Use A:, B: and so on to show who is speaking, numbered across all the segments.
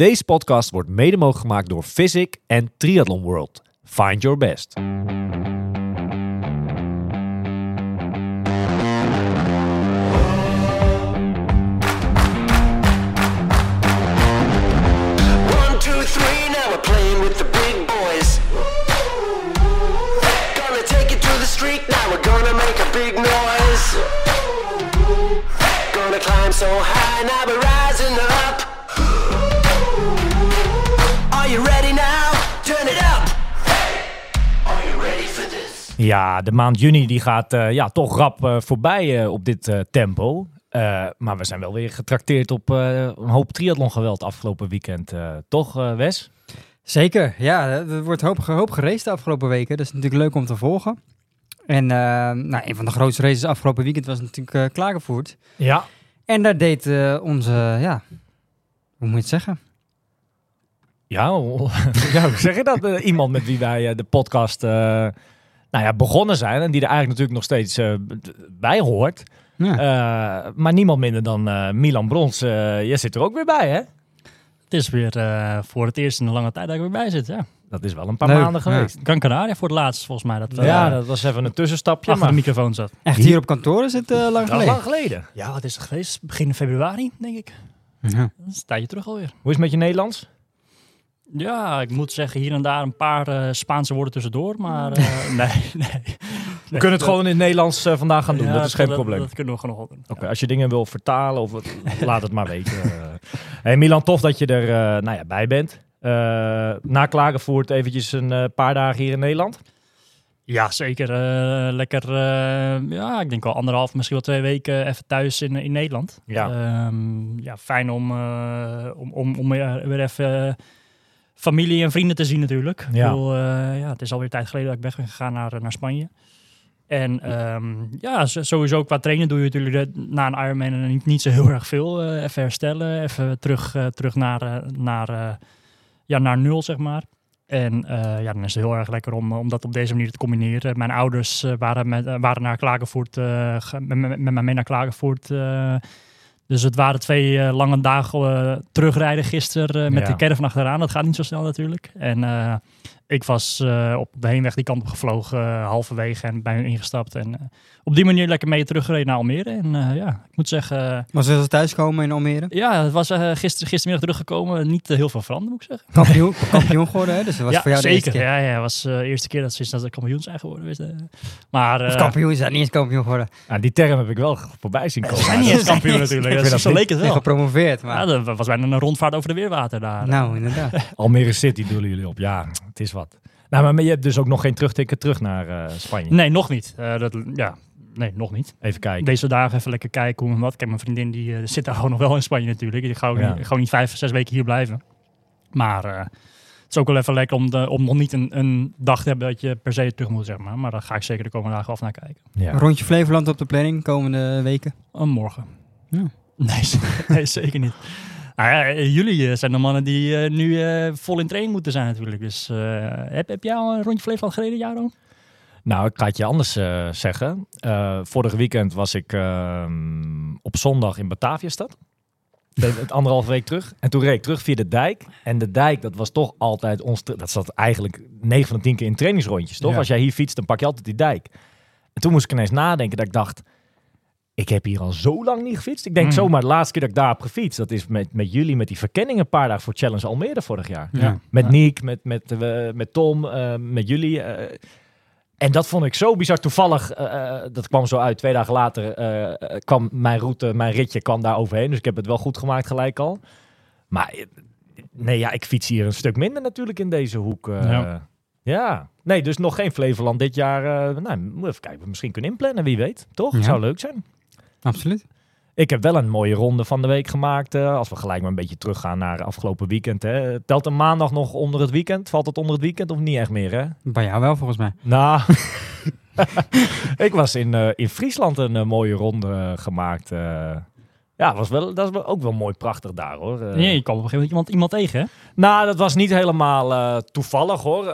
A: Deze podcast wordt mede mogelijk gemaakt door Physic en Triathlon World. Find your best. Ja, de maand juni die gaat eh, ja, toch rap eh, voorbij eh, op dit tempo. Maar we zijn wel weer getrakteerd op een hoop triathlongeweld afgelopen weekend. toch, Wes?
B: Zeker, ja. Er wordt hoop, hoop geraced de afgelopen weken. Dat is natuurlijk leuk om te volgen. En nou, een van de grootste races afgelopen weekend was natuurlijk Klagenvoort.
A: Ja.
B: En daar deed onze, ja, hoe moet je het zeggen?
A: Ja, ja, hoe zeg je dat? Iemand met wie wij de podcast nou ja, begonnen zijn. En die er eigenlijk natuurlijk nog steeds eh, bij hoort.
B: Ja.
A: Eh, maar niemand minder dan eh, Milan Brons. Jij zit er ook weer bij, hè?
C: Het is weer eh, voor het eerst in een lange tijd dat ik weer bij zit. Ja.
A: Dat is wel een paar
B: Leuk,
A: maanden
B: ja.
A: geweest.
C: Gran Canaria voor het laatst, volgens mij. Dat,
A: Ja, dat was even een tussenstapje.
C: achter
A: Maar
C: de microfoon zat.
B: Echt hier op kantoor is het eh, lang geleden.
A: lang geleden.
C: Ja, wat is het geweest? Begin februari, denk ik.
B: Ja.
C: Is een tijdje terug alweer.
A: Hoe is het met je Nederlands?
C: Ja, ik moet zeggen, hier en daar een paar eh, Spaanse woorden tussendoor. Maar eh, nee, nee.
A: We kunnen het gewoon in het Nederlands eh, vandaag gaan doen.
C: Ja,
A: dat is geen
C: dat,
A: probleem.
C: Dat, kunnen we gewoon nog doen.
A: Oké, als je dingen wil vertalen of laat het maar weten. Hey Milan, tof dat je er nou ja, bij bent. Na Klagenvoort eventjes een paar dagen hier in Nederland.
C: Ja, zeker. lekker, ja, ik denk wel anderhalf, misschien wel twee weken even thuis in, in Nederland.
A: Ja.
C: Ehm, ja, fijn om, om, om, om weer even familie en vrienden te zien natuurlijk.
A: Ja.
C: Ik bedoel, eh, ja, het is alweer tijd geleden dat ik weg ben gegaan naar, naar Spanje. En ehm, ja, sowieso qua trainen doe je natuurlijk na een Ironman niet, niet zo heel erg veel. Eh, even herstellen, even terug, eh, terug naar, eh, naar, eh, ja, naar nul, zeg maar. En eh, ja, dan is het heel erg lekker om, om dat op deze manier te combineren. Mijn ouders eh, waren, met, eh, waren naar Klagenvoort, eh, ge- met, met, met mij mee naar Klagenvoort. Dus het waren twee eh, lange dagen eh, terugrijden gisteren eh, met
A: Ja.
C: de caravan achteraan. Dat gaat niet zo snel natuurlijk. En ik was op de heenweg die kant op gevlogen, halverwege en bij hun ingestapt. En op die manier lekker mee teruggereden naar Almere. En eh, ja, ik moet zeggen, eh,
B: Was het thuiskomen in Almere?
C: ja, het was eh, gister, gistermiddag teruggekomen. Niet heel veel veranderd, moet ik zeggen.
B: Kampioen, kampioen geworden, hè? Dus dat was
C: ja,
B: voor jou de
C: zeker.
B: eerste keer.
C: Ja, ja, het was eh, de eerste keer dat sinds dat ze kampioen zijn geworden. Je. Maar
B: Of kampioen zijn, niet eens kampioen geworden.
A: Nou, die term heb ik wel voorbij zien komen.
C: ze zijn niet eens kampioen natuurlijk.
A: Ik
C: Dat is, zo
A: dat
C: leek het
B: En
C: wel.
B: gepromoveerd, maar...
C: Ja, dat was bijna een rondvaart over de weerwater daar.
B: nou, inderdaad.
A: Almere City doelen jullie op. Ja, het is wat. Nou, maar je hebt dus ook nog geen terugticket terug naar eh, Spanje.
C: Nee, nog niet. Eh, dat, ja, nee, nog niet.
A: Even kijken.
C: Deze dagen even lekker kijken hoe en wat. Kijk, mijn vriendin die eh, zit daar gewoon nog wel in Spanje natuurlijk. Die gaat
A: Ja.
C: niet, gewoon niet vijf, zes weken hier blijven. Maar eh, het is ook wel even lekker om, de, om nog niet een, een dag te hebben dat je per se terug moet, zeg maar. Maar daar ga ik zeker de komende dagen af naar kijken.
A: Ja.
B: Een rondje Flevoland op de planning komende weken.
C: Oh, morgen.
B: Ja.
C: Nee, nee, zeker niet. Nou ja, eh, jullie eh, zijn de mannen die eh, nu eh, vol in training moeten zijn natuurlijk. Dus eh, heb, heb jij al een rondje Flevoland gereden, Jaro?
A: Nou, ik ga het je anders eh, zeggen. Eh vorig weekend was ik ehm, op zondag in Bataviastad. Het anderhalve week terug. En toen reed ik terug via de dijk. En de dijk, dat was toch altijd ons. Dat zat eigenlijk 9 van de 10 keer in trainingsrondjes, toch?
B: Ja.
A: Als jij hier fietst, dan pak je altijd die dijk. En toen moest ik ineens nadenken dat ik dacht. Ik heb hier al zo lang niet gefietst. Ik denk
C: Mm.
A: zomaar de laatste keer dat ik daar heb gefietst. Dat is met, met jullie, met die verkenning een paar dagen voor Challenge Almere vorig jaar.
B: Ja.
A: Met
C: Ja.
A: Niek, met, met, eh, met Tom, met jullie. En dat vond ik zo bizar. Toevallig, eh, eh, dat kwam zo uit. Twee dagen later eh, kwam mijn route, mijn ritje kwam daar overheen. Dus ik heb het wel goed gemaakt gelijk al. Maar nee, ja, ik fiets hier een stuk minder natuurlijk in deze hoek. eh.
C: Ja.
A: ja. Nee, dus nog geen Flevoland dit jaar. eh nou, even kijken. of we Misschien kunnen inplannen, wie weet. Toch?
B: Ja.
A: Zou leuk zijn.
B: Absoluut.
A: Ik heb wel een mooie ronde van de week gemaakt. eh, als we gelijk maar een beetje teruggaan naar afgelopen weekend. Hè. Telt een maandag nog onder het weekend? Valt het onder het weekend of niet echt meer? Hè?
B: Bij jou wel, volgens mij.
A: Nou, ik was in, eh, in Friesland een eh, mooie ronde gemaakt. ja, was wel, dat is ook wel mooi prachtig daar hoor.
C: Nee, je kwam op een gegeven moment iemand, iemand tegen, hè?
A: nou, dat was niet helemaal toevallig hoor.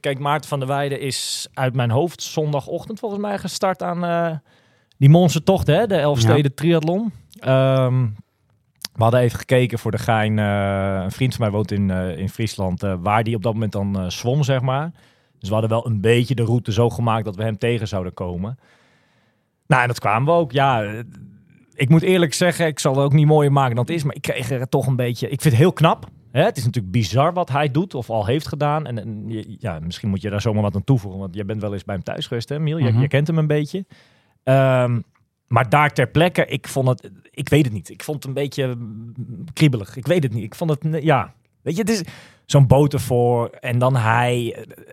A: Kijk, Maarten van der Weijden is uit mijn hoofd zondagochtend volgens mij gestart aan die monstertocht, hè? De Elfsteden Triathlon. Ehm, We hadden even gekeken voor de gein. eh, een vriend van mij woont in, eh, in Friesland. eh, waar die op dat moment dan zwom, zeg maar. Dus we hadden wel een beetje de route zo gemaakt dat we hem tegen zouden komen. Nou, en dat kwamen we ook. Ja, ik moet eerlijk zeggen, ik zal het ook niet mooier maken dan het is. Maar ik kreeg er toch een beetje... Ik vind het heel knap. Hè? Het is natuurlijk bizar wat hij doet of al heeft gedaan. En, ja, misschien moet je daar zomaar wat aan toevoegen. Want jij bent wel eens bij hem thuis geweest, hè, Miel? Je,
B: Mhm.
A: je kent hem een beetje. Ehm, maar daar ter plekke, ik vond het... Ik weet het niet. Ik vond het een beetje kriebelig. Ik weet het niet. Ik vond het... eh, Ja, weet je, het is zo'n boot ervoor. En dan hij... eh,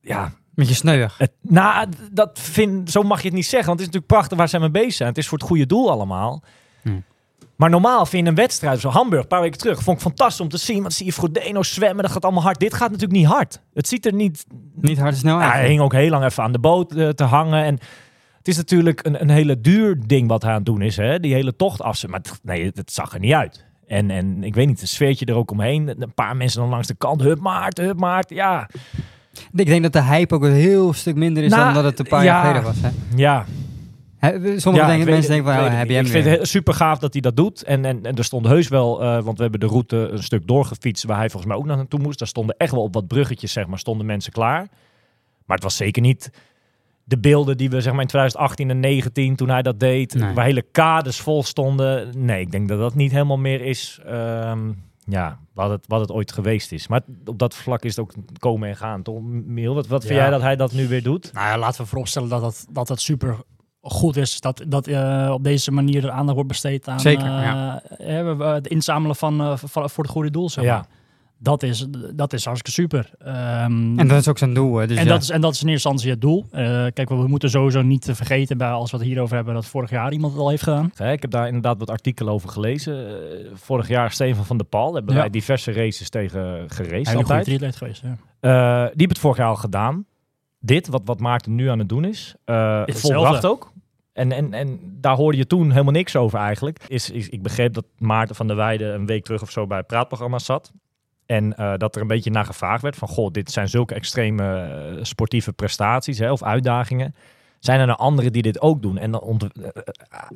A: Ja,
B: Beetje sneuig.
A: het, nou, dat vind, zo mag je het niet zeggen. Want het is natuurlijk prachtig waar zij mee bezig zijn. Het is voor het goede doel allemaal.
B: Hmm.
A: Maar normaal vind je een wedstrijd, zo Hamburg, een paar weken terug, vond ik fantastisch om te zien. Want zie je Frodeno zwemmen, dat gaat allemaal hard. Dit gaat natuurlijk niet hard. Het ziet er niet...
B: Niet harde snelheid.
A: Ja, hij hing ook heel lang even aan de boot eh, te hangen. En het is natuurlijk een, een hele duur ding wat hij aan het doen is. Hè? Die hele tocht af. Maar het, nee, het, zag er niet uit. En, en ik weet niet, een sfeertje er ook omheen. Een paar mensen dan langs de kant. Hup Maarten, hup Maarten. Ja,
B: Ik denk dat de hype ook een heel stuk minder is
A: Nou,
B: dan dat het een paar
A: ja.
B: jaar geleden was. Hè?
A: ja.
B: Sommige
A: Ja,
B: denken, mensen denken van, heb je hem.
A: Ik vind
B: weer.
A: het super gaaf dat hij dat doet. En, en, en er stond heus wel, eh, want we hebben de route een stuk doorgefietst waar hij volgens mij ook nog naartoe moest. Daar stonden echt wel op wat bruggetjes, zeg maar, stonden mensen klaar. Maar het was zeker niet de beelden die we zeg maar in 2018 en 19 toen hij dat deed,
B: Nee.
A: waar hele kades vol stonden. Nee, ik denk dat dat niet helemaal meer is. ehm, ja, wat het, wat het ooit geweest is. Maar op dat vlak is het ook komen en gaan. Toch, Miel, wat, wat vind jij dat hij dat nu weer doet?
C: Nou ja, laten we vooropstellen dat het, dat het super goed is dat, dat eh, op deze manier er aandacht wordt besteed aan
B: Zeker,
C: eh,
B: ja.
C: het inzamelen van, eh, van- voor het goede doel. Zeg
A: Ja.
C: Dat, is, dat is hartstikke super. Ehm,
B: En dat is ook zijn doel. hè, Dus
C: en,
B: ja.
C: dat is, en dat is in eerste instantie het doel. Eh, kijk, we moeten sowieso niet te vergeten bij als we het hierover hebben dat vorig jaar iemand het al heeft gedaan.
A: Hè, Ik heb daar inderdaad wat artikelen over gelezen. Eh, vorig jaar Steven van der Paal. Hebben
C: Ja.
A: wij diverse races tegen geraced
C: triatleet geweest. Ja.
A: Eh, die hebben het vorig jaar al gedaan. Dit, wat, wat Maarten nu aan het doen is. eh
C: hetzelfde.
A: volbracht ook. En, en, en daar hoorde je toen helemaal niks over eigenlijk. Is, is, ik begreep dat Maarten van der Weijden een week terug of zo bij het praatprogramma zat. En eh, dat er een beetje naar gevraagd werd van... Goh, dit zijn zulke extreme eh, sportieve prestaties hè, of uitdagingen. Zijn er nou anderen die dit ook doen? En dan eh,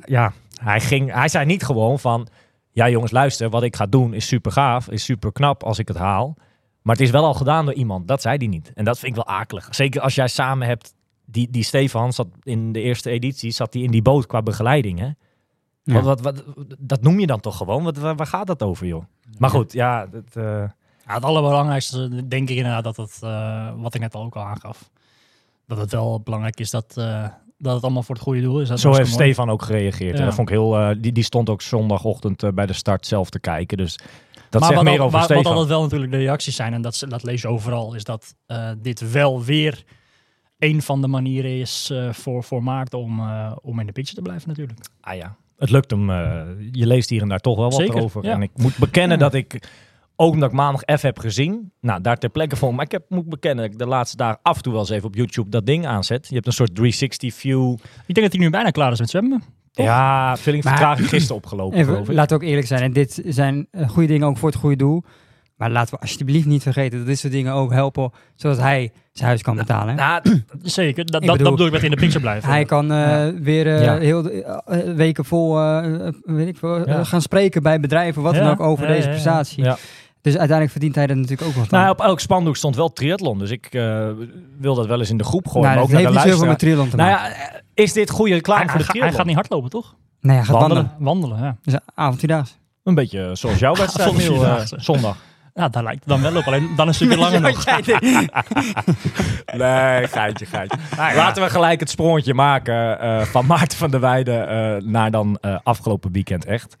A: ja, hij, ging, hij zei niet gewoon van... Ja jongens, luister, wat ik ga doen is super gaaf, is super knap als ik het haal. Maar het is wel al gedaan door iemand. Dat zei hij niet. En dat vind ik wel akelig. Zeker als jij samen hebt... Die, die Stefan zat in de eerste editie, zat hij in die boot qua begeleiding. Hè?
B: Ja.
A: Wat, wat, wat, dat noem je dan toch gewoon? Wat, waar, waar gaat dat over, joh? Maar goed, ja... Dat, eh,
C: Ja, het allerbelangrijkste denk ik inderdaad dat het, eh, wat ik net al ook al aangaf, dat het wel belangrijk is dat, eh, dat het allemaal voor het goede doel is. Dat
A: zo heeft
C: mooi.
A: Stefan ook gereageerd. En
C: Ja.
A: dat vond ik heel... die, die stond ook zondagochtend bij de start zelf te kijken. Dus dat
C: maar
A: zegt
C: wat,
A: meer
C: al-
A: over Stefan.
C: wat altijd wel natuurlijk de reacties zijn, en dat, dat lees je overal, is dat dit wel weer een van de manieren is voor, voor Maarten om, om in de picture te blijven natuurlijk.
A: Ah ja, het lukt hem. eh, je leest hier en daar toch wel wat
C: Zeker,
A: over.
C: ja.
A: En ik moet bekennen
B: Ja.
A: dat ik, ook omdat ik maandag F heb gezien, nou daar ter plekke vond. Maar ik heb, moet bekennen dat ik de laatste dagen af en toe wel eens even op YouTube dat ding aanzet. Je hebt een soort 360 view.
C: Ik denk dat hij nu bijna klaar is met zwemmen. Toch?
A: Ja, vertraging gisteren opgelopen, geloof
B: Even,
A: ik.
B: laten we ook eerlijk zijn. En dit zijn eh, goede dingen ook voor het goede doel. Maar laten we alsjeblieft niet vergeten dat dit soort dingen ook helpen. Zodat hij zijn huis kan betalen. hè.
A: Nou,
C: Zeker, dat,
B: Ik
C: dat,
B: bedoel-
C: dat bedoel ik met in de picture blijven.
B: Hij kan eh,
C: Ja.
B: weer eh,
A: Ja.
B: heel de, eh, weken vol weet ik veel,
A: Ja.
B: gaan spreken bij bedrijven, wat dan ook, over
C: Ja,
B: deze prestatie.
A: Ja.
B: Dus uiteindelijk verdient hij er natuurlijk ook wat aan.
A: nou, op elk spandoek stond wel triathlon. Dus ik eh, wil dat wel eens in de groep gooien.
B: Nou,
A: maar ook
B: heeft
A: naar de
B: niet zoveel met triathlon te
A: Nou ja, is dit goede reclame
C: hij,
A: voor de
C: hij, hij
A: triathlon?
C: gaat niet hardlopen, toch?
B: nee, hij gaat
A: wandelen.
B: wandelen.
C: Wandelen, ja.
B: Dus een
A: beetje zoals jouw wedstrijd, zondag.
C: Ja, daar lijkt het dan wel op. Alleen dan een stukje langer nog.
A: Nee, geitje, geitje. Laten we gelijk het sprongetje maken eh, van Maarten van der Weijden eh, naar dan eh, afgelopen weekend echt.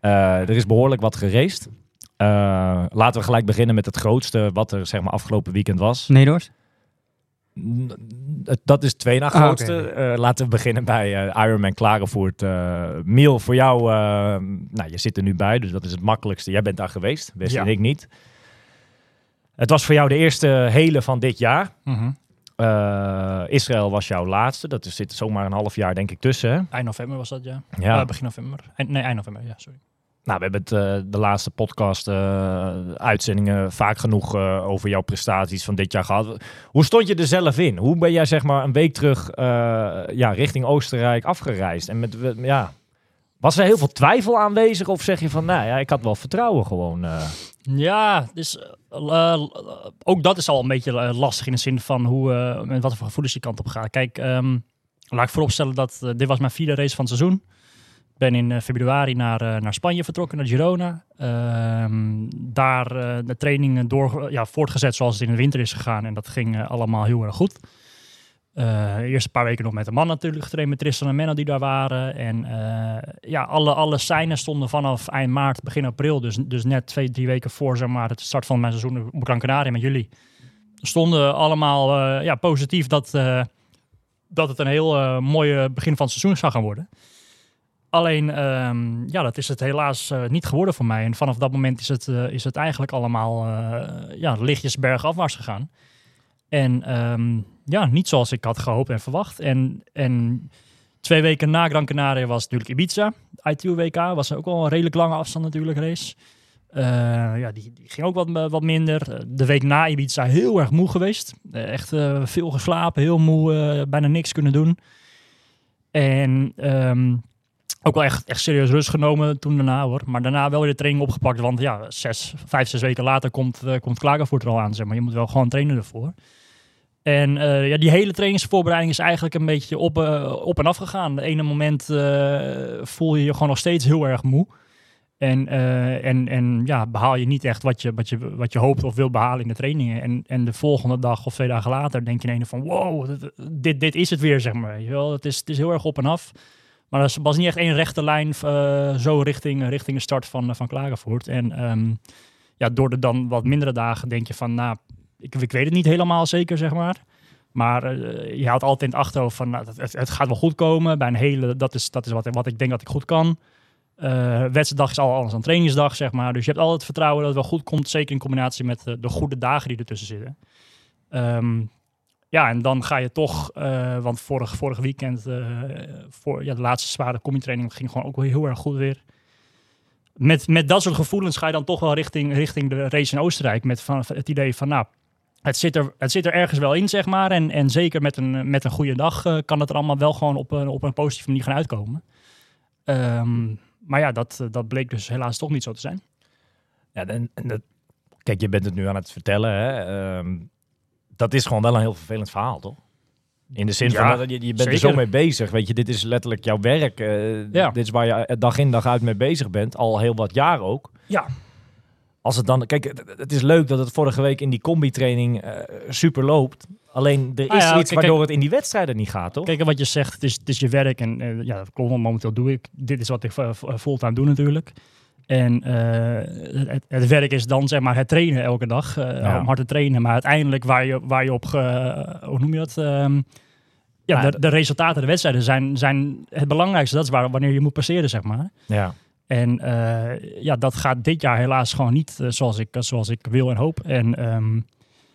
A: Eh, er is behoorlijk wat geraced. Eh, laten we gelijk beginnen met het grootste wat er zeg maar afgelopen weekend was.
B: Nederlands?
A: Dat is het tweede na
B: Ah,
A: grootste. Eh, laten we beginnen bij eh, Ironman Klagenvoort. Eh Miel, voor jou, nou, je zit er nu bij, dus dat is het makkelijkste. Jij bent daar geweest, West
C: Ja.
A: en ik niet. Het was voor jou de eerste hele van dit jaar.
C: Mhm.
A: Israël was jouw laatste. Dat is, zit zomaar een half jaar denk ik tussen. Hè?
C: Eind november was dat, ja.
A: Ja.
C: Begin november. Eind- nee, eind november, ja, sorry.
A: Nou, we hebben het eh, de laatste podcast eh, uitzendingen vaak genoeg eh, over jouw prestaties van dit jaar gehad. Hoe stond je er zelf in? Hoe ben jij zeg maar een week terug ja, richting Oostenrijk afgereisd? En met, ja, Was er heel veel twijfel aanwezig of zeg je van, nou ja, ik had wel vertrouwen gewoon.
C: Ja, dus ook dat is al een beetje lastig in de zin van hoe, met wat voor gevoelens je kant op gaat. Kijk, ehm, laat ik vooropstellen dat dit was mijn vierde race van het seizoen. Ben in eh, februari naar, eh, naar Spanje vertrokken, naar Girona. Ehm, daar eh, de trainingen door, ja, voortgezet zoals het in de winter is gegaan. En dat ging allemaal heel erg goed. Eh eerst een paar weken nog met de man natuurlijk getraind, met Tristan en Menno die daar waren. En ja, alle, alle seinen stonden vanaf eind maart, begin april. Dus, dus net twee, drie weken voor zeg maar, het start van mijn seizoen op Gran Canaria met jullie. Stonden allemaal ja, positief dat, dat het een heel mooi begin van het seizoen zou gaan worden. Alleen, ehm, ja, dat is het helaas eh, niet geworden voor mij. En vanaf dat moment is het, eh, is het eigenlijk allemaal eh, ja, lichtjes bergafwaarts gegaan. En ehm, ja, niet zoals ik had gehoopt en verwacht. En, en twee weken na Gran Canaria was natuurlijk Ibiza. ITU WK was ook wel een redelijk lange afstand natuurlijk race. Ja, die, die ging ook wat, wat minder. De week na Ibiza heel erg moe geweest. Echt veel geslapen, heel moe, bijna niks kunnen doen. En ehm, ook wel echt, echt serieus rust genomen toen daarna hoor. Maar daarna wel weer de training opgepakt. Want ja, zes, vijf, zes weken later komt, uh, komt Klagenvoort er al aan. Zeg maar. Je moet wel gewoon trainen ervoor. En uh, ja, die hele trainingsvoorbereiding is eigenlijk een beetje op, uh, op en af gegaan. De ene moment voel je je gewoon nog steeds heel erg moe. En, en, en ja, behaal je niet echt wat je, wat, je, wat je hoopt of wil behalen in de trainingen. En, en de volgende dag of twee dagen later denk je ineens van wow, dit, dit is het weer, zeg maar. Je wel, het, is, het is heel erg op en af. Maar dat was niet echt één rechte lijn uh, zo richting, richting de start van, van Klagenvoort. En um, ja, door de dan wat mindere dagen denk je van, nou, ik, ik weet het niet helemaal zeker, zeg maar. Maar uh, je houdt altijd in het achterhoofd van, nou, het, het, gaat wel goed komen. Bij een hele, dat is, dat is wat, wat ik denk dat ik goed kan. Uh, is al anders dan trainingsdag, zeg maar. Dus je hebt altijd vertrouwen dat het wel goed komt. Zeker in combinatie met de, de goede dagen die ertussen zitten. Um, ja, en dan ga je toch, uh, want vorig, vorig weekend, uh, voor ja, de laatste zware combi-training ging gewoon ook wel heel erg goed weer. Met, met dat soort gevoelens ga je dan toch wel richting, richting de race in Oostenrijk. Met van, het idee van, nou, het zit, er, het zit er ergens wel in, zeg maar. En, en zeker met een, met een goede dag uh, kan het er allemaal wel gewoon op een, op een positieve manier gaan uitkomen. Um, maar ja, dat, dat bleek dus helaas toch niet zo te zijn.
A: Ja, en, en dat, kijk, je bent het nu aan het vertellen. Hè? Um, dat is gewoon wel een heel vervelend verhaal, toch? In de zin ja, van, dat je, je bent zeker. er zo mee bezig. Weet je, dit is letterlijk jouw werk. Uh, ja. Dit is waar je dag in dag uit mee bezig bent. Al heel wat jaar ook.
C: Ja.
A: Als het dan, kijk, het, het is leuk dat het vorige week in die combi-training uh, super loopt. Alleen er is ah ja, iets kijk, waardoor kijk, het in die wedstrijden niet gaat, toch?
C: Kijk, wat je zegt, het is, het is je werk. En uh, ja, dat klopt, momenteel doe ik. Dit is wat ik fulltime doe natuurlijk. En uh, het, het, werk is dan zeg maar het trainen elke dag, uh, ja. om hard te trainen. Maar uiteindelijk waar je, waar je op, ge, hoe noem je dat? Um, ja, de, de, resultaten, de wedstrijden zijn, zijn het belangrijkste. Dat is waar, wanneer je moet passeren, zeg maar.
A: Ja.
C: En uh, ja, dat gaat dit jaar helaas gewoon niet zoals, ik, zoals ik wil en hoop. En um,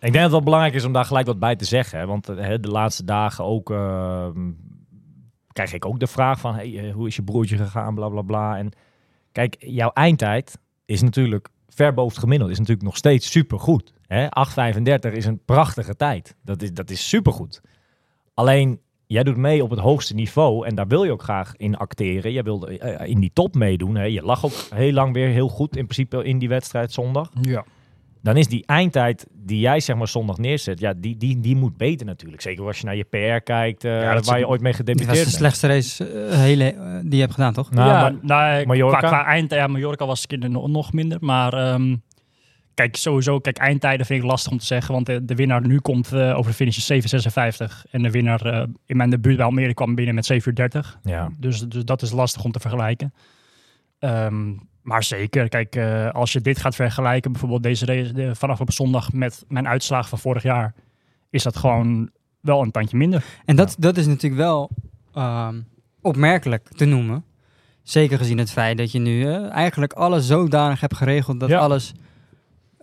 A: ik denk dat het wel belangrijk is om daar gelijk wat bij te zeggen. Hè? Want hè, de laatste dagen ook uh, krijg ik ook de vraag van... Hey, hoe is je broertje gegaan, bla bla bla. En kijk, jouw eindtijd is natuurlijk ver boven het gemiddelde. Is natuurlijk nog steeds supergoed. 8,35 is een prachtige tijd. Dat is, dat is supergoed. Alleen, jij doet mee op het hoogste niveau. En daar wil je ook graag in acteren. Jij wil uh, in die top meedoen. Hè? Je lag ook heel lang weer heel goed in principe in die wedstrijd zondag.
C: Ja
A: dan is die eindtijd die jij zeg maar zondag neerzet, ja, die, die, die moet beter natuurlijk. Zeker als je naar je PR kijkt, uh, ja, waar je ooit mee gedebuteerd bent.
B: Dat is de slechtste race uh, hele, uh, die je hebt gedaan, toch?
C: Nou, ja, maar, nou, Mallorca? Qua, qua eind, ja, Mallorca was nog minder, maar um, kijk, sowieso, kijk, eindtijden vind ik lastig om te zeggen, want de, de winnaar nu komt over de finish 7.56 en de winnaar in mijn debuut bij Almere kwam binnen met 7.30.
A: Ja.
C: Dus, dus dat is lastig om te vergelijken. Um, maar zeker, kijk, uh, als je dit gaat vergelijken, bijvoorbeeld deze race de, vanaf op zondag met mijn uitslag van vorig jaar, is dat gewoon wel een tandje minder.
B: En dat, ja. dat is natuurlijk wel um, opmerkelijk te noemen. Zeker gezien het feit dat je nu uh, eigenlijk alles zodanig hebt geregeld dat
C: ja.
B: alles,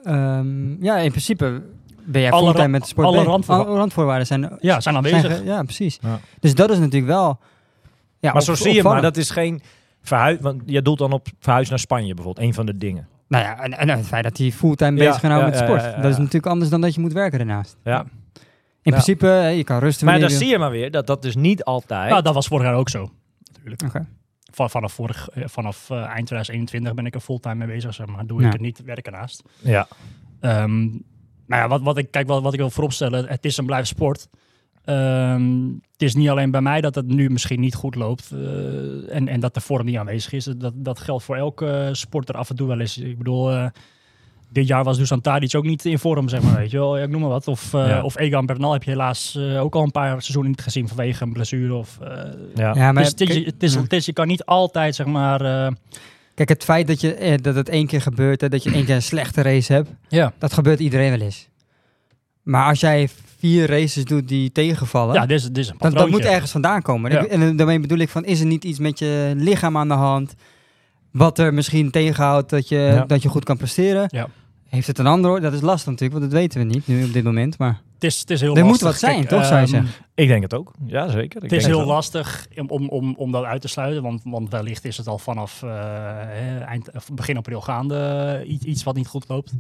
B: um, ja, in principe ben jij fulltime met de sport.
C: Alle randvoorwaarden,
B: alle randvoorwaarden zijn,
C: ja, zijn aanwezig.
B: Zijn, ja, precies. Ja. Dus dat is natuurlijk wel. Ja,
A: maar zo zie je, maar dat is geen verhuis. Want je doet dan op verhuis naar Spanje bijvoorbeeld, een van de dingen.
B: Nou ja, en, en het feit dat hij fulltime bezig ja, ja, met sport. Ja, dat is natuurlijk anders dan dat je moet werken daarnaast.
A: Ja.
B: In principe, je kan rusten.
A: Maar dan zie je maar weer dat dat dus niet altijd.
C: Nou, dat was vorig jaar ook zo. Natuurlijk.
B: Okay.
C: van, vanaf, vorig, eh, vanaf eh, eind 2021 ben ik er fulltime mee bezig, zeg maar. Doe
B: Ja.
C: ik het niet, werk ernaast.
A: Ja.
C: Ehm, nou ja, wat, wat ik, kijk, wat, wat ik wil vooropstellen, het is en blijft sport. Ehm, het is niet alleen bij mij dat het nu misschien niet goed loopt eh, en, en dat de vorm niet aanwezig is. Dat, dat geldt voor elke sporter af en toe wel eens. Ik bedoel, eh, dit jaar was Dusan Tadic ook niet in vorm, zeg maar, weet je wel. Ja, ik noem maar wat. Of, eh,
A: Ja.
C: of Egan Bernal heb je helaas eh, ook al een paar seizoenen niet gezien vanwege een blessure. Of, eh,
A: Ja.
B: Ja, maar
C: dus het, is,
B: kijk-
C: het, is,
B: ja.
C: het is, je kan niet altijd, zeg maar... eh,
B: Kijk, het feit dat, je, eh, dat het één keer gebeurt, hè, dat je één keer een slechte race hebt,
C: ja.
B: dat gebeurt iedereen wel eens. Maar als jij vier races doet die tegenvallen,
C: ja, dit is, dit is een
B: dat moet ergens vandaan komen.
C: Ja.
B: En daarmee bedoel ik van, is er niet iets met je lichaam aan de hand, wat er misschien tegenhoudt dat je,
A: Ja.
B: dat je goed kan presteren?
C: Ja.
B: Heeft het een ander oor? Dat is lastig natuurlijk, want dat weten we niet nu op dit moment. Maar
C: Het is, het is heel
B: Er moet wat zijn,
C: Kijk,
B: toch, zou je
C: ehm,
B: zeggen?
A: Ik denk het ook. Ja, zeker. Ik
C: Het is
A: denk
C: heel lastig om, om, om, om dat uit te sluiten, want, want wellicht is het al vanaf eh, hè, eind, of begin april gaande iets, iets wat niet goed loopt.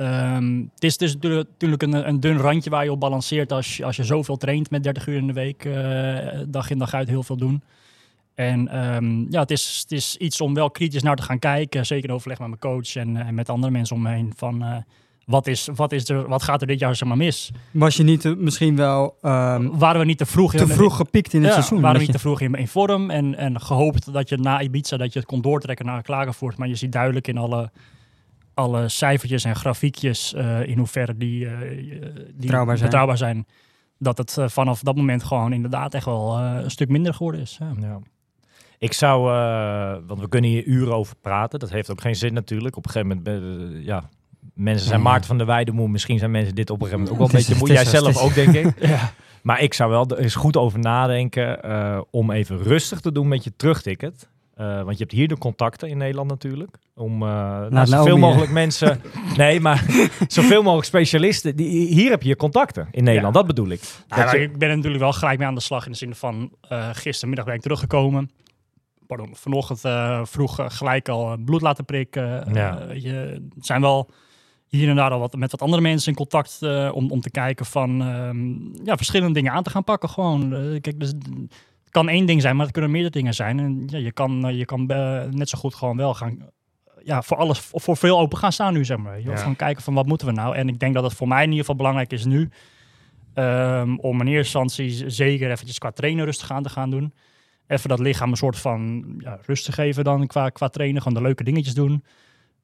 C: Ehm, het is dus natuurlijk natuurlijk een, een dun randje waar je op balanceert als je, als je zoveel traint met 30 uur in de week, eh, dag in dag uit heel veel doen. En ehm, ja, het is, het is iets om wel kritisch naar te gaan kijken, zeker in overleg met mijn coach en, en met andere mensen om me heen, van eh, wat, is, wat, is er, wat gaat er dit jaar zeg maar mis?
B: was je niet eh, misschien wel ehm,
C: Waren we niet te vroeg
B: te vroeg gepiekt in het
C: ja,
B: seizoen?
C: waren we niet
B: je-
C: te vroeg in, in vorm en, en gehoopt dat je na Ibiza dat je het kon doortrekken naar Klagenvoort. Maar je ziet duidelijk in alle, alle cijfertjes en grafiekjes eh, in hoeverre die, eh, die
B: Betrouwbaar zijn.
C: betrouwbaar zijn. Dat het eh, vanaf dat moment gewoon inderdaad echt wel eh, een stuk minder geworden is. Ja.
A: Ja. Ik zou, eh, want we kunnen hier uren over praten. Dat heeft ook geen zin natuurlijk. Op een gegeven moment, ja, mensen zijn. Maarten van der Weijdenmoe. Misschien zijn mensen dit op een gegeven moment ook wel een beetje moe. Jij zelf ook, denk ik.
C: Ja.
A: Maar ik zou wel er eens goed over nadenken eh, om even rustig te doen met je terugticket. Eh, want je hebt hier de contacten in Nederland natuurlijk. Om eh nou, zoveel mogelijk mensen... nee, maar zoveel mogelijk specialisten. Die, hier heb je je contacten in Nederland. Dat bedoel ik.
C: Ja,
A: Dat je-
C: ik ben er natuurlijk wel gelijk mee aan de slag in de zin van eh, gistermiddag ben ik teruggekomen. Pardon, vanochtend eh, vroeg gelijk al bloed laten prikken. Eh,
A: Ja.
C: weet je, zijn wel hier en daar al wat, met wat andere mensen in contact eh, om, om te kijken van ehm, ja, verschillende dingen aan te gaan pakken. Gewoon, kijk, dus, kan één ding zijn, maar het kunnen meerdere dingen zijn. En ja, je kan, eh, je kan eh, net zo goed gewoon wel gaan ja, voor alles, voor, veel open gaan staan nu, zeg maar. je.
A: Ja.
C: Van kijken van wat moeten we nou? En ik denk dat het voor mij in ieder geval belangrijk is nu Ehm, om in eerste instantie zeker eventjes qua trainen rustig aan te gaan doen. Even dat lichaam een soort van ja, rust te geven dan qua, qua trainen. Gewoon de leuke dingetjes doen.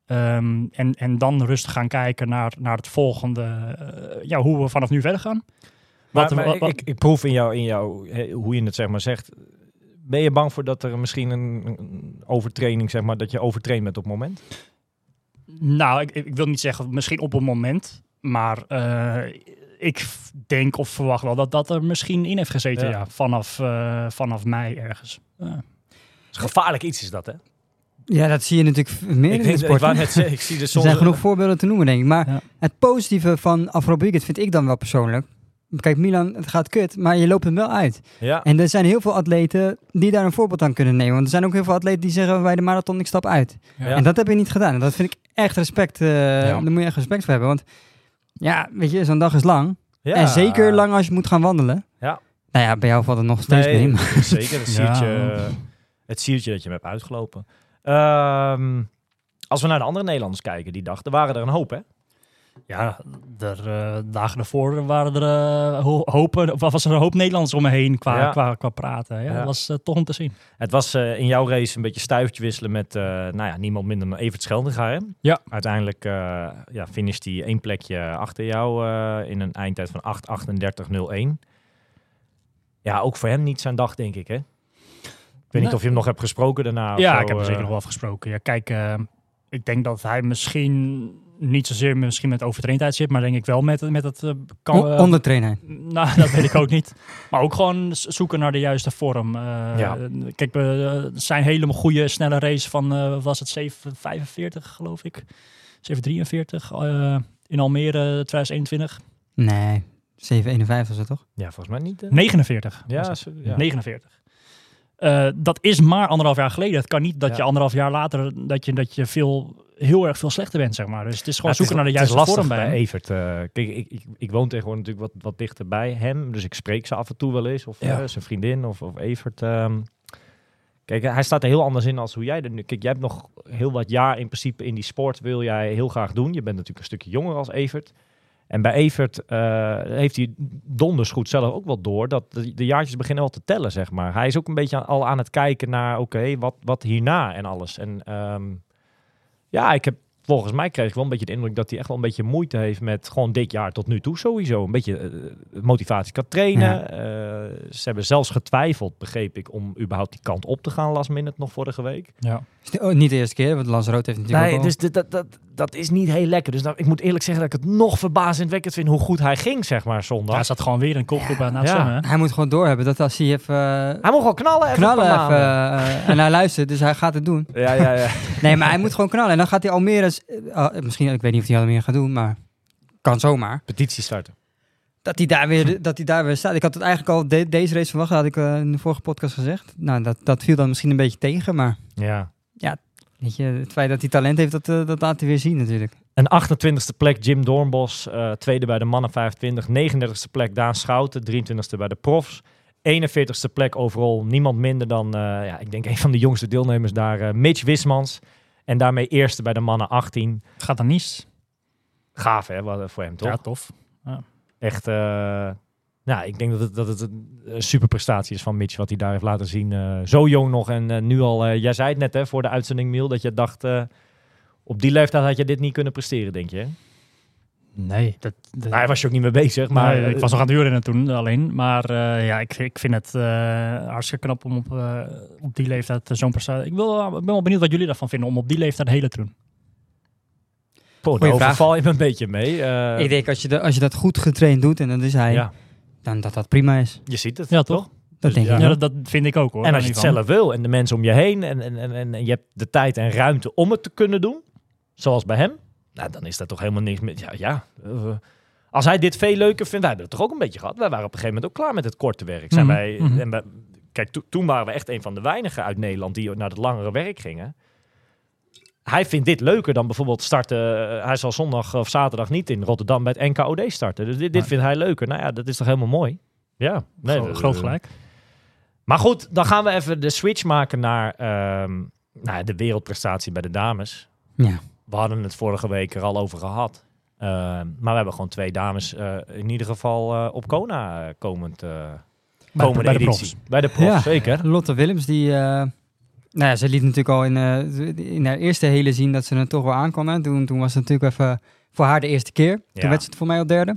C: Ehm, en, en dan rustig gaan kijken naar, naar het volgende. eh, ja, hoe we vanaf nu verder gaan.
A: Maar,
C: Wat-
A: maar
C: wat- wat-
A: ik, ik proef in jou, in jou hè, hoe je het zeg maar zegt. Ben je bang voor dat er misschien een, een overtraining, zeg maar, dat je overtraind bent op het moment?
C: Nou, ik, ik wil niet zeggen misschien op een moment. Maar eh, ik denk of verwacht wel dat dat er misschien in heeft gezeten.
A: Ja.
C: Ja. vanaf, eh, vanaf mei ergens. Ja.
A: Gevaarlijk iets is dat, hè?
B: Ja, dat zie je natuurlijk meer
A: Ik,
B: in de
A: ik,
B: sport.
A: net zeggen, ik zie er
B: Er
A: soms...
B: zijn genoeg voorbeelden te noemen, denk ik. Maar
C: Ja.
B: het positieve van weekend vind ik dan wel persoonlijk. Kijk, Milan, het gaat kut, maar je loopt hem wel uit.
A: Ja,
B: En er zijn heel veel atleten die daar een voorbeeld aan kunnen nemen. Want er zijn ook heel veel atleten die zeggen bij de marathon, ik stap uit.
A: Ja.
B: En dat heb je niet gedaan. En dat vind ik echt respect. eh
A: Ja.
B: Daar moet je echt respect voor hebben. Want ja, weet je, zo'n dag is lang.
A: ja.
B: En zeker lang als je moet gaan wandelen.
A: Ja.
B: Nou ja, bij jou valt het nog steeds mee.
A: Nee,
B: maar-
A: zeker. Het
C: Ja.
A: siertje, het siertje dat je hem hebt uitgelopen. Ehm, als we naar de andere Nederlanders kijken die dag, er waren er een hoop, hè?
C: Ja, er, eh, dagen daarvoor waren er eh, ho- hopen, of was er een hoop Nederlanders om me heen qua,
A: Ja.
C: qua, qua praten. Ja,
A: Ja.
C: Dat was eh, toch om te zien.
A: Het was in jouw race een beetje stuivertje wisselen met nou ja, niemand minder dan Evert Scheldenga. Hè?
C: Ja.
A: Uiteindelijk ja, finisht hij één plekje achter jou in een eindtijd van 8.38.01. Ja, ook voor hem niet zijn dag, denk ik. Hè? Ik weet niet of je hem nog hebt gesproken daarna. of
C: ja,
A: zo,
C: ik heb hem zeker nog wel afgesproken. Ja, kijk, ik denk dat hij misschien niet zozeer misschien met overtraindheid zit, maar denk ik wel met, met het... eh, kan, eh,
B: ondertrainer.
C: Nou, dat weet ik ook niet. Maar ook gewoon zoeken naar de juiste vorm. Eh,
A: Ja.
C: Kijk, we zijn hele goede snelle race van, eh, was het 745 geloof ik? 743 eh, in Almere 2021.
B: Nee, 751 was het toch?
A: Ja, volgens mij niet. eh.
C: 49. was
A: Ja,
C: het.
A: ja.
C: 49. Eh, dat is maar anderhalf jaar geleden. Het kan niet dat
A: Ja.
C: je anderhalf jaar later dat je, dat je veel, heel erg veel slechter bent, zeg maar. Dus het is gewoon zoeken
A: is-
C: naar de juiste
A: lastig
C: vorm bij
A: bij
C: hem.
A: Evert. eh, kijk, ik, ik, ik woon tegenwoordig natuurlijk wat, wat dichter bij hem. Dus ik spreek ze af en toe wel eens. Of
C: Ja.
A: eh, zijn vriendin of, of Evert. ehm. Kijk, hij staat er heel anders in als hoe jij er nu... Kijk, jij hebt nog heel wat jaar in principe in die sport wil jij heel graag doen. Je bent natuurlijk een stukje jonger als Evert. En bij Evert eh, heeft hij donders goed zelf ook wel door dat de, de jaartjes beginnen wel te tellen, zeg maar. Hij is ook een beetje aan- al aan het kijken naar, oké, wat, wat hierna en alles. En ehm, ja, ik heb volgens mij kreeg ik wel een beetje de indruk dat hij echt wel een beetje moeite heeft met gewoon dit jaar tot nu toe sowieso. Een beetje eh, motivatie kan trainen.
B: Ja.
A: Eh, ze hebben zelfs getwijfeld, begreep ik, om überhaupt die kant op te gaan last minute nog vorige week.
C: Ja.
B: Oh, niet de eerste keer, want Lanzarote heeft natuurlijk
A: Nee,
B: ook al-
A: dus dat, dat, dat is niet heel lekker. Dus nou, ik moet eerlijk zeggen dat ik het nog verbazingwekkend vind hoe goed hij ging, zeg maar, zondag.
C: Hij zat gewoon weer een kopgroep aan het
A: Ja.
B: Hij moet gewoon doorhebben dat als hij even eh,
A: Hij moet gewoon knallen even.
B: knallen even,
A: maanden.
B: eh, en hij luistert, dus hij gaat het doen.
A: Ja, ja, ja.
B: Nee, maar hij moet gewoon knallen. En dan gaat hij Almere, eh, ah, misschien, ik weet niet of hij Almere gaat doen, maar kan zomaar.
A: Petitie starten.
B: Dat hij daar weer, dat hij daar weer staat. Ik had het eigenlijk al de- deze race verwacht, had ik eh, in de vorige podcast gezegd. Nou, dat, dat viel dan misschien een beetje tegen, maar
A: Ja.
B: Weet je, het feit dat hij talent heeft, dat, eh, dat laat hij weer zien natuurlijk.
A: Een 28e plek Jim Doornbos, eh, tweede bij de mannen 25, 39e plek Daan Schouten, 23e bij de profs. 41ste plek overal, niemand minder dan, eh, ja, ik denk een van de jongste deelnemers daar, Mitch Wismans. En daarmee eerste bij de mannen 18.
C: Het gaat dan niet.
A: Gaaf hè, wat, voor hem toch?
C: Ja, tof.
A: Echt, eh, nou, ik denk dat het, dat het een een super prestatie is van Mitch, wat hij daar heeft laten zien. Eh, zo jong nog en eh, nu al, eh, jij zei het net hè, voor de uitzending Miel, dat je dacht, eh, op die leeftijd had je dit niet kunnen presteren, denk je hè?
C: Nee, dat, dat-
A: Nou, Daar was je ook niet mee bezig, maar...
C: Nee, ik was nog aan het huurrennen toen alleen. Maar eh, ja, ik, ik vind het eh, hartstikke knap om op, eh, op die leeftijd eh, zo'n prestatie... Ik, wil, ik ben wel benieuwd wat jullie daarvan vinden om op die leeftijd hele te doen.
A: Poh, overval je me een beetje mee. Eh,
B: ik denk als je, de, als je dat goed getraind doet, en dat is hij,
A: ja,
B: dan dat dat prima is.
A: je ziet het.
C: Ja, toch?
B: Dat denk
A: ja.
B: ik
C: Ja, dat, dat vind ik ook hoor.
A: En als je het
C: van.
A: zelf wil en de mensen om je heen en, en, en, en je hebt de tijd en ruimte om het te kunnen doen, zoals bij hem, nou, dan is dat toch helemaal niks met... Ja, ja eh, als hij dit veel leuker vindt, wij hebben het toch ook een beetje gehad. Wij waren op een gegeven moment ook klaar met het korte werk. Zijn
C: Mhm,
A: wij,
C: mhm.
A: en wij- kijk, to- toen waren we echt een van de weinigen uit Nederland die naar het langere werk gingen. Hij vindt dit leuker dan bijvoorbeeld starten. eh, hij zal zondag of zaterdag niet in Rotterdam bij het NKOD starten. Dus dit, dit vindt hij leuker. Nou ja, dat is toch helemaal mooi? Ja, nee, dat-
C: groot gelijk.
A: maar goed, dan gaan we even de switch maken naar ehm, nou, de wereldprestatie bij de dames.
B: Ja.
A: We hadden het vorige week er al over gehad. Ehm, maar we hebben gewoon twee dames eh, in ieder geval eh, op Kona eh, komend, eh,
C: Bij,
A: komende
C: bij de profs.
A: Bij de profs,
B: Ja.
A: zeker.
B: Lotte Willems, die... nou ja, ze liet natuurlijk al in, eh, in haar eerste hele zien dat ze het toch wel aankon. Hè. Toen, toen was het natuurlijk even voor haar de eerste keer. Toen werd ze het voor mij al derde.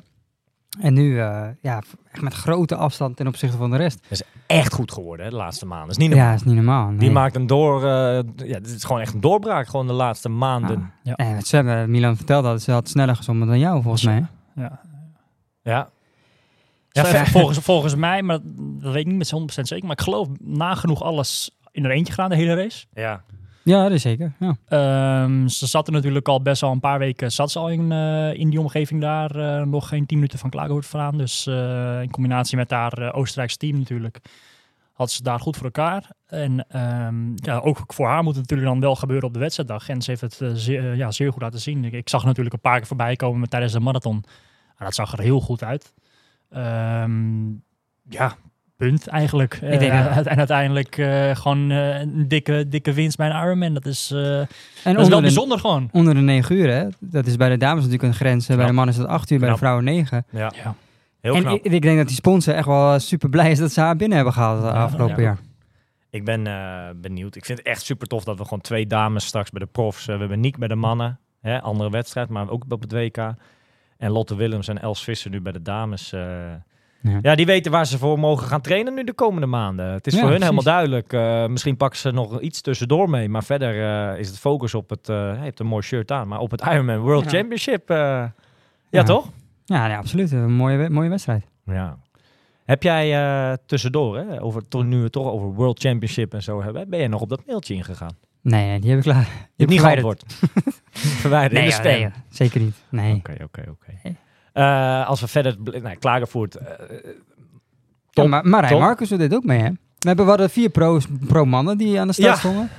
B: En nu, eh, ja, echt met grote afstand ten opzichte van de rest.
A: Echt goed geworden hè, de laatste maanden. Dat is niet normaal.
B: Ja, is niet normaal.
A: Die maakt een door... eh, ja, dit is gewoon echt een doorbraak. Gewoon de laatste maanden.
B: Ja. En met zwemmen, Milan vertelde dat ze had sneller gezwommen dan jou, volgens mij.
C: Ja.
A: Ja.
C: Ja, volgens, volgens mij, maar dat weet ik niet met 100% zeker. Maar ik geloof nagenoeg alles in er eentje gedaan, de hele race.
A: ja.
B: Ja, dat is zeker. Ja.
C: Ehm, ze zat er natuurlijk al best wel een paar weken zat ze al in, eh, in die omgeving daar. eh, nog geen 10 minuten van Klagenhoort vandaan. Dus eh, in combinatie met haar Oostenrijkse team natuurlijk. Had ze daar goed voor elkaar. En ehm, ja, ook voor haar moet het natuurlijk dan wel gebeuren op de wedstrijddag. En ze heeft het zeer, ja, zeer goed laten zien. Ik, ik zag natuurlijk een paar keer voorbij komen met, tijdens de marathon. En dat zag er heel goed uit. Ehm, ja, punt eigenlijk.
B: Ik denk
C: Eh,
B: dat-
C: en uiteindelijk eh, gewoon eh, een dikke, dikke winst bij een Ironman. Dat is, eh,
B: En
C: dat is wel
B: onder de,
C: bijzonder gewoon.
B: onder de 9 uur, hè. Dat is bij de dames natuurlijk een grens. Bij
A: Knap.
B: de mannen is dat 8 uur, bij de vrouwen 9.
A: ja.
C: Ja.
A: Heel
B: en
A: knap.
B: ik, ik denk dat die sponsor echt wel super blij is dat ze haar binnen hebben gehaald de
C: Ja,
B: afgelopen
A: ja.
B: jaar.
A: Ik ben eh, benieuwd. Ik vind het echt super tof dat we gewoon twee dames straks bij de profs. we hebben Niek bij de mannen, hè, andere wedstrijd, maar ook op het WK. En Lotte Willems en Els Visser nu bij de dames.
B: Ja.
A: ja. die weten waar ze voor mogen gaan trainen nu de komende maanden. Het is
B: Ja,
A: voor hun
B: precies.
A: helemaal duidelijk. Eh, misschien pakken ze nog iets tussendoor mee, maar verder eh, is het focus op het. eh hij heeft een mooi shirt aan, maar op het Ironman World
B: Ja.
A: Championship. ja, toch?
B: Ja, absoluut. Een mooie, mooie wedstrijd.
A: Ja. Heb jij tussendoor, hè, over, nu we het toch over World Championship en zo hebben, ben jij nog op dat mailtje ingegaan?
B: Nee, nee, die heb ik klaar.
A: Je hebt niet geantwoord. Verwijderd in
B: Nee,
A: de
B: ja,
A: spam.
B: nee, zeker niet. Nee.
A: Oké, oké, oké. Eh, Als we verder... Nou, Klagenvoort... eh,
B: Ja,
A: Top,
B: maar Marijn
A: top.
B: Marcus doet dit ook mee, hè? We hebben we hadden vier pro's, pro-mannen die aan de start
A: Ja.
B: stonden.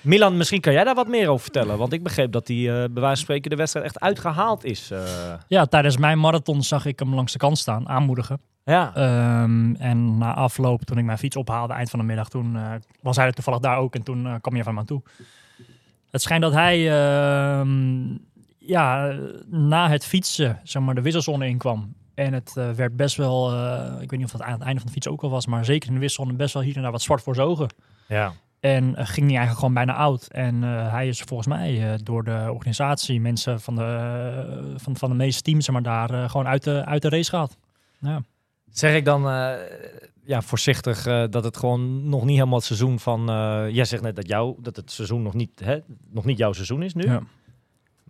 A: Milan, misschien kan jij daar wat meer over vertellen. Want ik begreep dat hij eh, bij wijze van spreken de wedstrijd echt uitgehaald is. eh.
C: Ja, tijdens mijn marathon zag ik hem langs de kant staan, aanmoedigen.
A: Ja.
C: Ehm, en na afloop, toen ik mijn fiets ophaalde, eind van de middag, toen eh, was hij er toevallig daar ook. En toen eh, kwam je van me aan toe. Het schijnt dat hij ehm, ja, na het fietsen zeg maar, de wisselzone inkwam. En het eh, werd best wel, eh, ik weet niet of dat aan het einde van de fiets ook al was, maar zeker in de wisselzone best wel hier en daar wat zwart voor zijn ogen.
A: ja.
C: En eh, ging hij eigenlijk gewoon bijna oud. En hij is volgens mij door de organisatie, mensen van de, van, van de meeste teams, zeg maar, daar gewoon uit de, uit de race gehad. Ja.
A: Zeg ik dan ja, voorzichtig dat het gewoon nog niet helemaal het seizoen van... jij zegt net dat, jou, dat het seizoen nog niet, hè, nog niet jouw seizoen is nu.
C: Ja.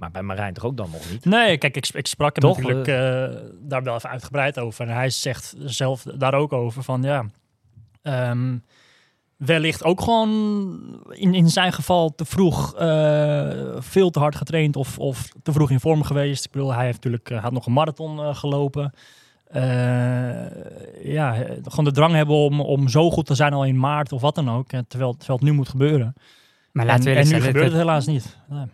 A: Maar bij Marijn toch ook dan nog niet?
C: Nee, kijk, ik, ik sprak hem
A: Toch,
C: natuurlijk eh, daar wel even uitgebreid over. En hij zegt zelf daar ook over van ja, ehm, wellicht ook gewoon in, in zijn geval te vroeg eh, veel te hard getraind of, of te vroeg in vorm geweest. Ik bedoel, hij heeft natuurlijk eh, had nog een marathon eh, gelopen. Eh, ja, eh, gewoon de drang hebben om, om zo goed te zijn al in maart of wat dan ook. eh, terwijl, terwijl het nu moet gebeuren.
B: Maar
C: En,
B: laten we
C: en nu gebeurt het helaas niet. Nee.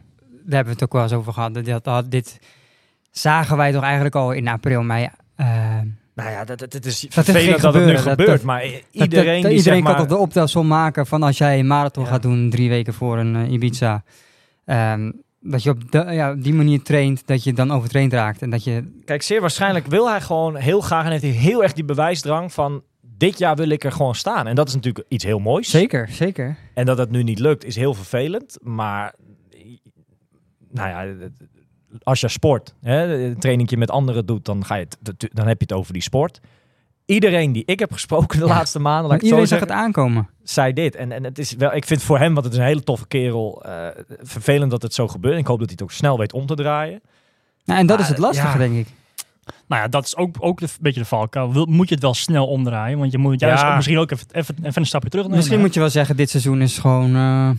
B: Daar hebben we het ook wel eens over gehad. Dat, dat, dit zagen wij toch eigenlijk al in april, mei. eh,
A: Nou ja, dat, dat, het is
B: het
A: vervelend dat het nu
B: dat-
A: gebeurt.
B: dat-
A: maar
B: dat-
A: iedereen
B: dat-
A: die
B: iedereen kan toch de optelsom maken van als jij een marathon gaat doen drie weken voor een eh, Ibiza. ehm, dat je op ja, die manier traint, dat je dan overtraind raakt. En dat je,
A: Kijk, zeer waarschijnlijk wil hij gewoon heel graag en heeft hij heel erg die bewijsdrang van dit jaar wil ik er gewoon staan. En dat is natuurlijk iets heel moois.
B: zeker, zeker.
A: En dat het nu niet lukt is heel vervelend. Maar nou ja, als je sport, hè, een trainingje met anderen doet, dan, ga je het, dan heb je het over die sport. Iedereen die ik heb gesproken de
B: Ja.
A: laatste maanden, laat ik
B: iedereen zag
A: zeggen,
B: het aankomen.
A: zei dit. En, en het is wel, ik vind voor hem, want het is een hele toffe kerel, eh, vervelend dat het zo gebeurt. Ik hoop dat hij het ook snel weet om te draaien.
B: Nou, en dat
A: Maar,
B: is het lastige,
A: ja.
B: denk ik.
C: Nou ja, dat is ook, ook een beetje de valkuil. Moet je het wel snel omdraaien? Want je moet juist
A: Ja.
C: misschien ook even, even, even een stapje terug nemen.
B: Misschien moet je wel zeggen, dit seizoen is gewoon... eh,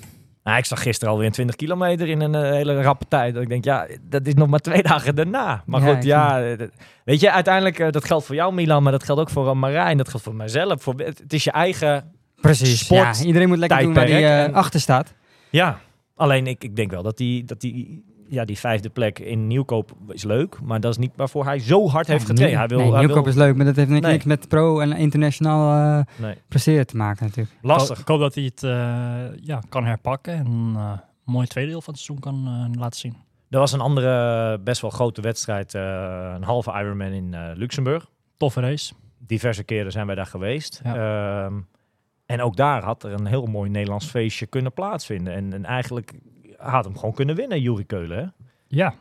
A: Nou, ik zag gisteren alweer een 20 kilometer in een eh, hele rappe tijd. Dat ik denk, ja, dat is nog maar twee dagen daarna. Maar
B: Ja,
A: goed, ja. eh, dat- weet je, uiteindelijk, eh, dat geldt voor jou, Milan, maar dat geldt ook voor uh, Marijn. Dat geldt voor mijzelf. Voor, het, is je eigen...
B: precies,
A: Sport,
B: ja. Iedereen moet lekker doen waar hij
A: en-
B: achter staat.
A: Ja, alleen ik, ik denk wel dat die, dat die, ja, die vijfde plek in Nieuwkoop is leuk. Maar dat is niet waarvoor hij zo hard heeft getraind. Hij wil,
B: nee,
A: hij
B: Nieuwkoop
A: wil,
B: is leuk, maar dat heeft niks,
A: Nee.
B: met pro en internationaal eh,
A: nee,
B: presteren te maken natuurlijk.
A: Lastig.
C: Ik hoop dat hij het eh, ja, kan herpakken en eh, een mooi tweede deel van het seizoen kan eh, laten zien.
A: Er was een andere best wel grote wedstrijd. eh, een halve Ironman in eh, Luxemburg.
C: Toffe race.
A: diverse keren zijn wij daar geweest.
C: Ja.
A: Ehm, en ook daar had er een heel mooi Nederlands feestje kunnen plaatsvinden. En, en eigenlijk had hem gewoon kunnen winnen, Juri Keulen. Hè?
C: Ja,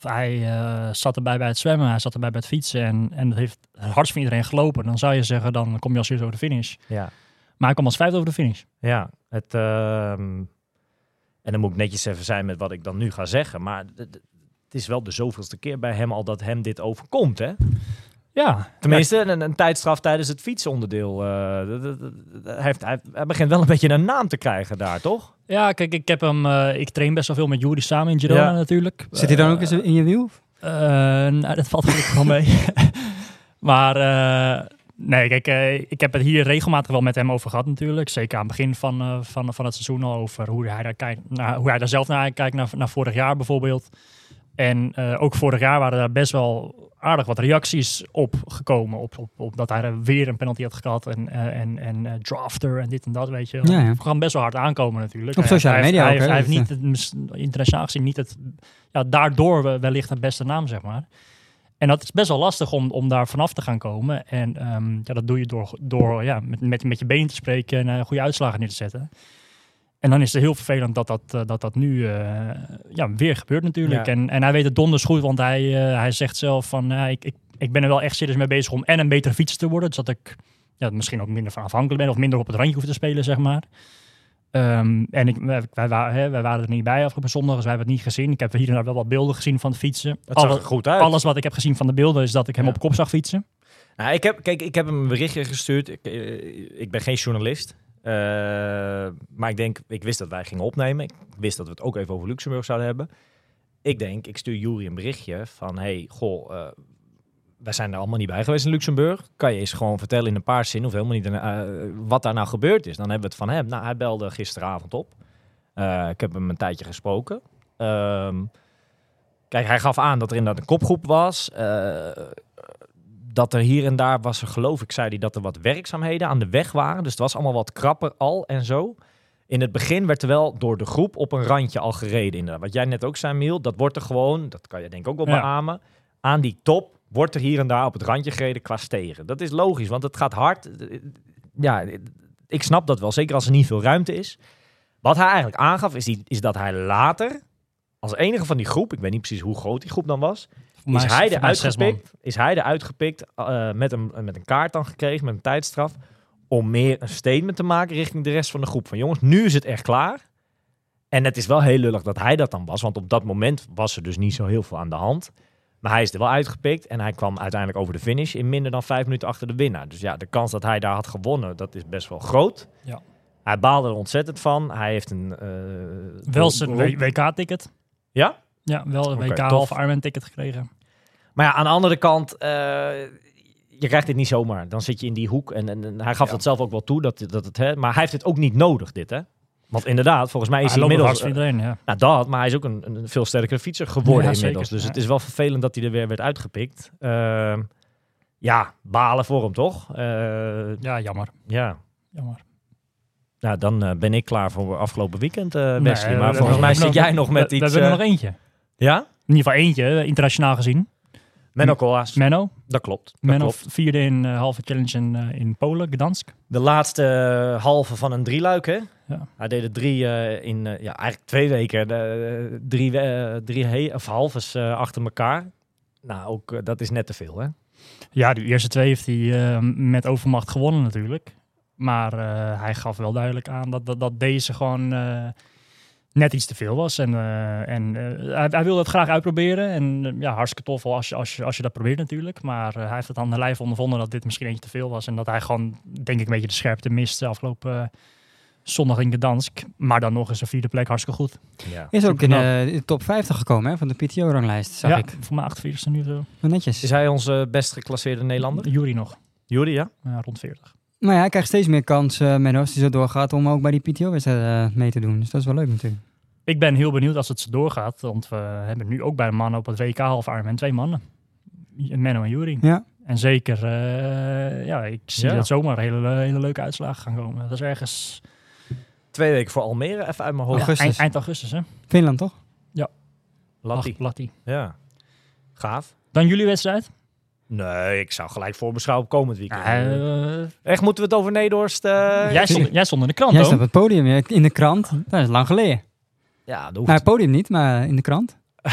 C: hij eh, zat erbij bij het zwemmen, hij zat erbij bij het fietsen en, en dat heeft het hardst van iedereen gelopen. Dan zou je zeggen, dan kom je als eerste over de finish.
A: Ja.
C: Maar hij kwam als vijfde over de finish.
A: ja het, ehm, en dan moet ik netjes even zijn met wat ik dan nu ga zeggen. Maar het is wel de zoveelste keer bij hem al dat hem dit overkomt. Hè?
C: Ja,
A: Tenminste, een, een tijdstraf tijdens het fietsonderdeel. eh, hij, heeft, hij, hij begint wel een beetje een naam te krijgen daar, toch?
C: Ja, kijk, ik heb hem. eh, ik train best wel veel met Juri samen in Girona
A: Ja.
C: natuurlijk.
B: Zit hij dan
C: Eh,
B: ook eens in je wiel?
C: eh, nou, dat valt gelukkig wel mee. maar eh, nee, kijk, eh, ik heb het hier regelmatig wel met hem over gehad natuurlijk. Zeker aan het begin van, eh, van, van het seizoen al over hoe hij daar kijkt, naar, hoe hij daar zelf naar kijkt, naar, naar vorig jaar bijvoorbeeld. En eh, ook vorig jaar waren daar best wel aardig wat reacties op gekomen. Op, op, op dat hij er weer een penalty had gehad. En, eh, en, en eh, drafter en dit en dat, weet je.
B: Ja, ja.
C: We gaan best wel hard aankomen natuurlijk.
B: Op sociale media
C: hij,
B: ook,
C: heeft- Hij heeft
B: dat,
C: niet, het, internationaal gezien, niet het... Ja, daardoor we- wellicht het beste naam, zeg maar. En dat is best wel lastig om, om daar vanaf te gaan komen. En ehm, ja, dat doe je door, door ja, met, met, met je benen te spreken en goede uitslagen neer te zetten. En dan is het heel vervelend dat dat, eh, dat, dat nu eh, ja, weer gebeurt natuurlijk.
A: Ja.
C: En, en hij weet het donders goed, want hij, eh, hij zegt zelf van... ik, ik, ik ben er wel echt serieus mee bezig om en een betere fietser te worden. Dus dat ik ja, misschien ook minder van afhankelijk ben of minder op het randje hoef te spelen, zeg maar. Ehm, en ik, wij, wij, wij waren er niet bij afgelopen zondag, dus wij hebben het niet gezien. Ik heb hier en daar wel wat beelden gezien van het fietsen.
A: Dat zag
C: Alle-
A: er goed uit.
C: alles wat ik heb gezien van de beelden is dat ik hem
A: Ja.
C: op kop zag fietsen.
A: Nou, ik heb, kijk, ik heb hem een berichtje gestuurd. Ik, ik ben geen journalist. Eh, maar ik denk, ik wist dat wij gingen opnemen. Ik wist dat we het ook even over Luxemburg zouden hebben. Ik denk, ik stuur Jury een berichtje van... hey, goh, eh, wij zijn er allemaal niet bij geweest in Luxemburg. Kan je eens gewoon vertellen in een paar zinnen... of helemaal niet eh, wat daar nou gebeurd is? Dan hebben we het van hem. Nou, hij belde gisteravond op. Ik heb hem een tijdje gesproken. Ehm, kijk, hij gaf aan dat er inderdaad een kopgroep was... Eh, dat er hier en daar was er, geloof ik, zei hij, dat er wat werkzaamheden aan de weg waren. Dus het was allemaal wat krapper al en zo. In het begin werd er wel door de groep op een randje al gereden. Inderdaad. Wat jij net ook zei, Miel, dat wordt er gewoon, dat kan je denk ik ook wel
C: Ja.
A: beamen, aan die top wordt er hier en daar op het randje gereden qua stegen. Dat is logisch, want het gaat hard. Ja, ik snap dat wel, zeker als er niet veel ruimte is. Wat hij eigenlijk aangaf, is, die, is dat hij later, als enige van die groep, ik weet niet precies hoe groot die groep dan was, Is hij
C: voor mij
A: eruit
C: zes man.
A: gepikt, is hij eruit gepikt eh, met, een, met een kaart dan gekregen, met een tijdstraf, om meer een statement te maken richting de rest van de groep. Van jongens, nu is het echt klaar. En het is wel heel lullig dat hij dat dan was, want op dat moment was er dus niet zo heel veel aan de hand. Maar hij is er wel uitgepikt en hij kwam uiteindelijk over de finish in minder dan vijf minuten achter de winnaar. Dus ja, de kans dat hij daar had gewonnen, dat is best wel groot.
C: Ja.
A: Hij baalde er ontzettend van. Hij heeft een... eh,
C: Wel zijn WK-ticket.
A: Ja?
C: Ja, wel een WK
A: tof.
C: half Ironman-ticket gekregen.
A: Maar ja, aan de andere kant, eh, je krijgt dit niet zomaar. Dan zit je in die hoek. En, en, en hij gaf dat zelf ook wel toe. Dat, dat het, hè, maar hij heeft het ook niet nodig, dit hè. Want inderdaad, volgens mij is
C: Hij
A: hij inmiddels...
C: iedereen, ja.
A: nou, dat, maar hij is ook een, een veel sterkere fietser geworden
C: Ja,
A: inmiddels.
C: zeker.
A: Dus
C: Ja.
A: het is wel vervelend dat hij er weer werd uitgepikt. Ehm, ja, balen voor hem toch? Eh,
C: Ja, jammer.
A: ja.
C: jammer.
A: Nou, dan eh, ben ik klaar voor afgelopen weekend, eh
C: Nee,
A: Wesley.
C: we-
A: maar
C: we-
A: volgens
C: we-
A: mij
C: we-
A: zit
C: we-
A: jij nog met
C: we,
A: iets...
C: We hebben er
A: eh,
C: nog eentje.
A: Ja?
C: In ieder geval eentje, eh, internationaal gezien.
A: Menno Koolhaas.
C: Menno.
A: Dat klopt. Dat
C: Menno
A: klopt.
C: vierde in eh, halve challenge in, eh, in Polen, Gdansk.
A: De laatste halve van een drieluik, hè?
C: Ja.
A: Hij deed er drie in, ja, eigenlijk twee weken. De, drie drie he of halves achter elkaar. Nou, ook dat is net te veel, hè?
C: Ja, de eerste twee heeft hij met overmacht gewonnen natuurlijk. Maar hij gaf wel duidelijk aan dat, dat, dat deze gewoon net iets te veel was. En, eh, en eh, hij, hij wilde het graag uitproberen. En eh, ja, hartstikke tof als je, als, je, als je dat probeert natuurlijk. Maar hij heeft het aan de lijf ondervonden dat dit misschien eentje te veel was. En dat hij gewoon, denk ik, een beetje de scherpte miste afgelopen eh, zondag in Gdansk. Maar dan nog eens een vierde plek, hartstikke goed.
A: Ja.
B: Is ook in, de top 50 gekomen hè, van de PTO-ranglijst, zag
C: ja,
B: ik.
C: voor mij 48 nu zo.
B: Wel netjes.
A: Is hij onze best geclasseerde Nederlander?
C: Jury nog,
A: Jury, ja?
C: ja, rond 40.
B: Maar ja, hij krijgt steeds meer kans, eh Menno, als hij zo doorgaat, om ook bij die PTO-wedstrijd eh, mee te doen. Dus dat is wel leuk natuurlijk.
C: Ik ben heel benieuwd als het zo doorgaat. Want we hebben nu ook bij de mannen op het WK half Ironman twee mannen. Menno en Jury.
B: Ja.
C: En zeker, eh, ja, ik zie
A: Ja.
C: dat zomaar hele, hele leuke uitslagen gaan komen. Dat is ergens
A: Twee weken voor Almere, even uit mijn hoofd.
C: ja, eind, eind augustus, hè?
B: Finland, toch?
A: Latti.
C: Ach, Latti.
A: Ja. Gaaf.
C: Dan jullie wedstrijd?
A: Nee, ik zou gelijk voorbeschouwen op komend weekend.
C: Eh,
A: Echt, moeten we het over Nederhorst? eh,
C: jij, stond, jij stond in de krant,
B: Jij staat op het podium ja, in de krant. Dat is lang geleden.
A: Ja, dat hoeft
B: Nou, het podium niet, maar in de krant.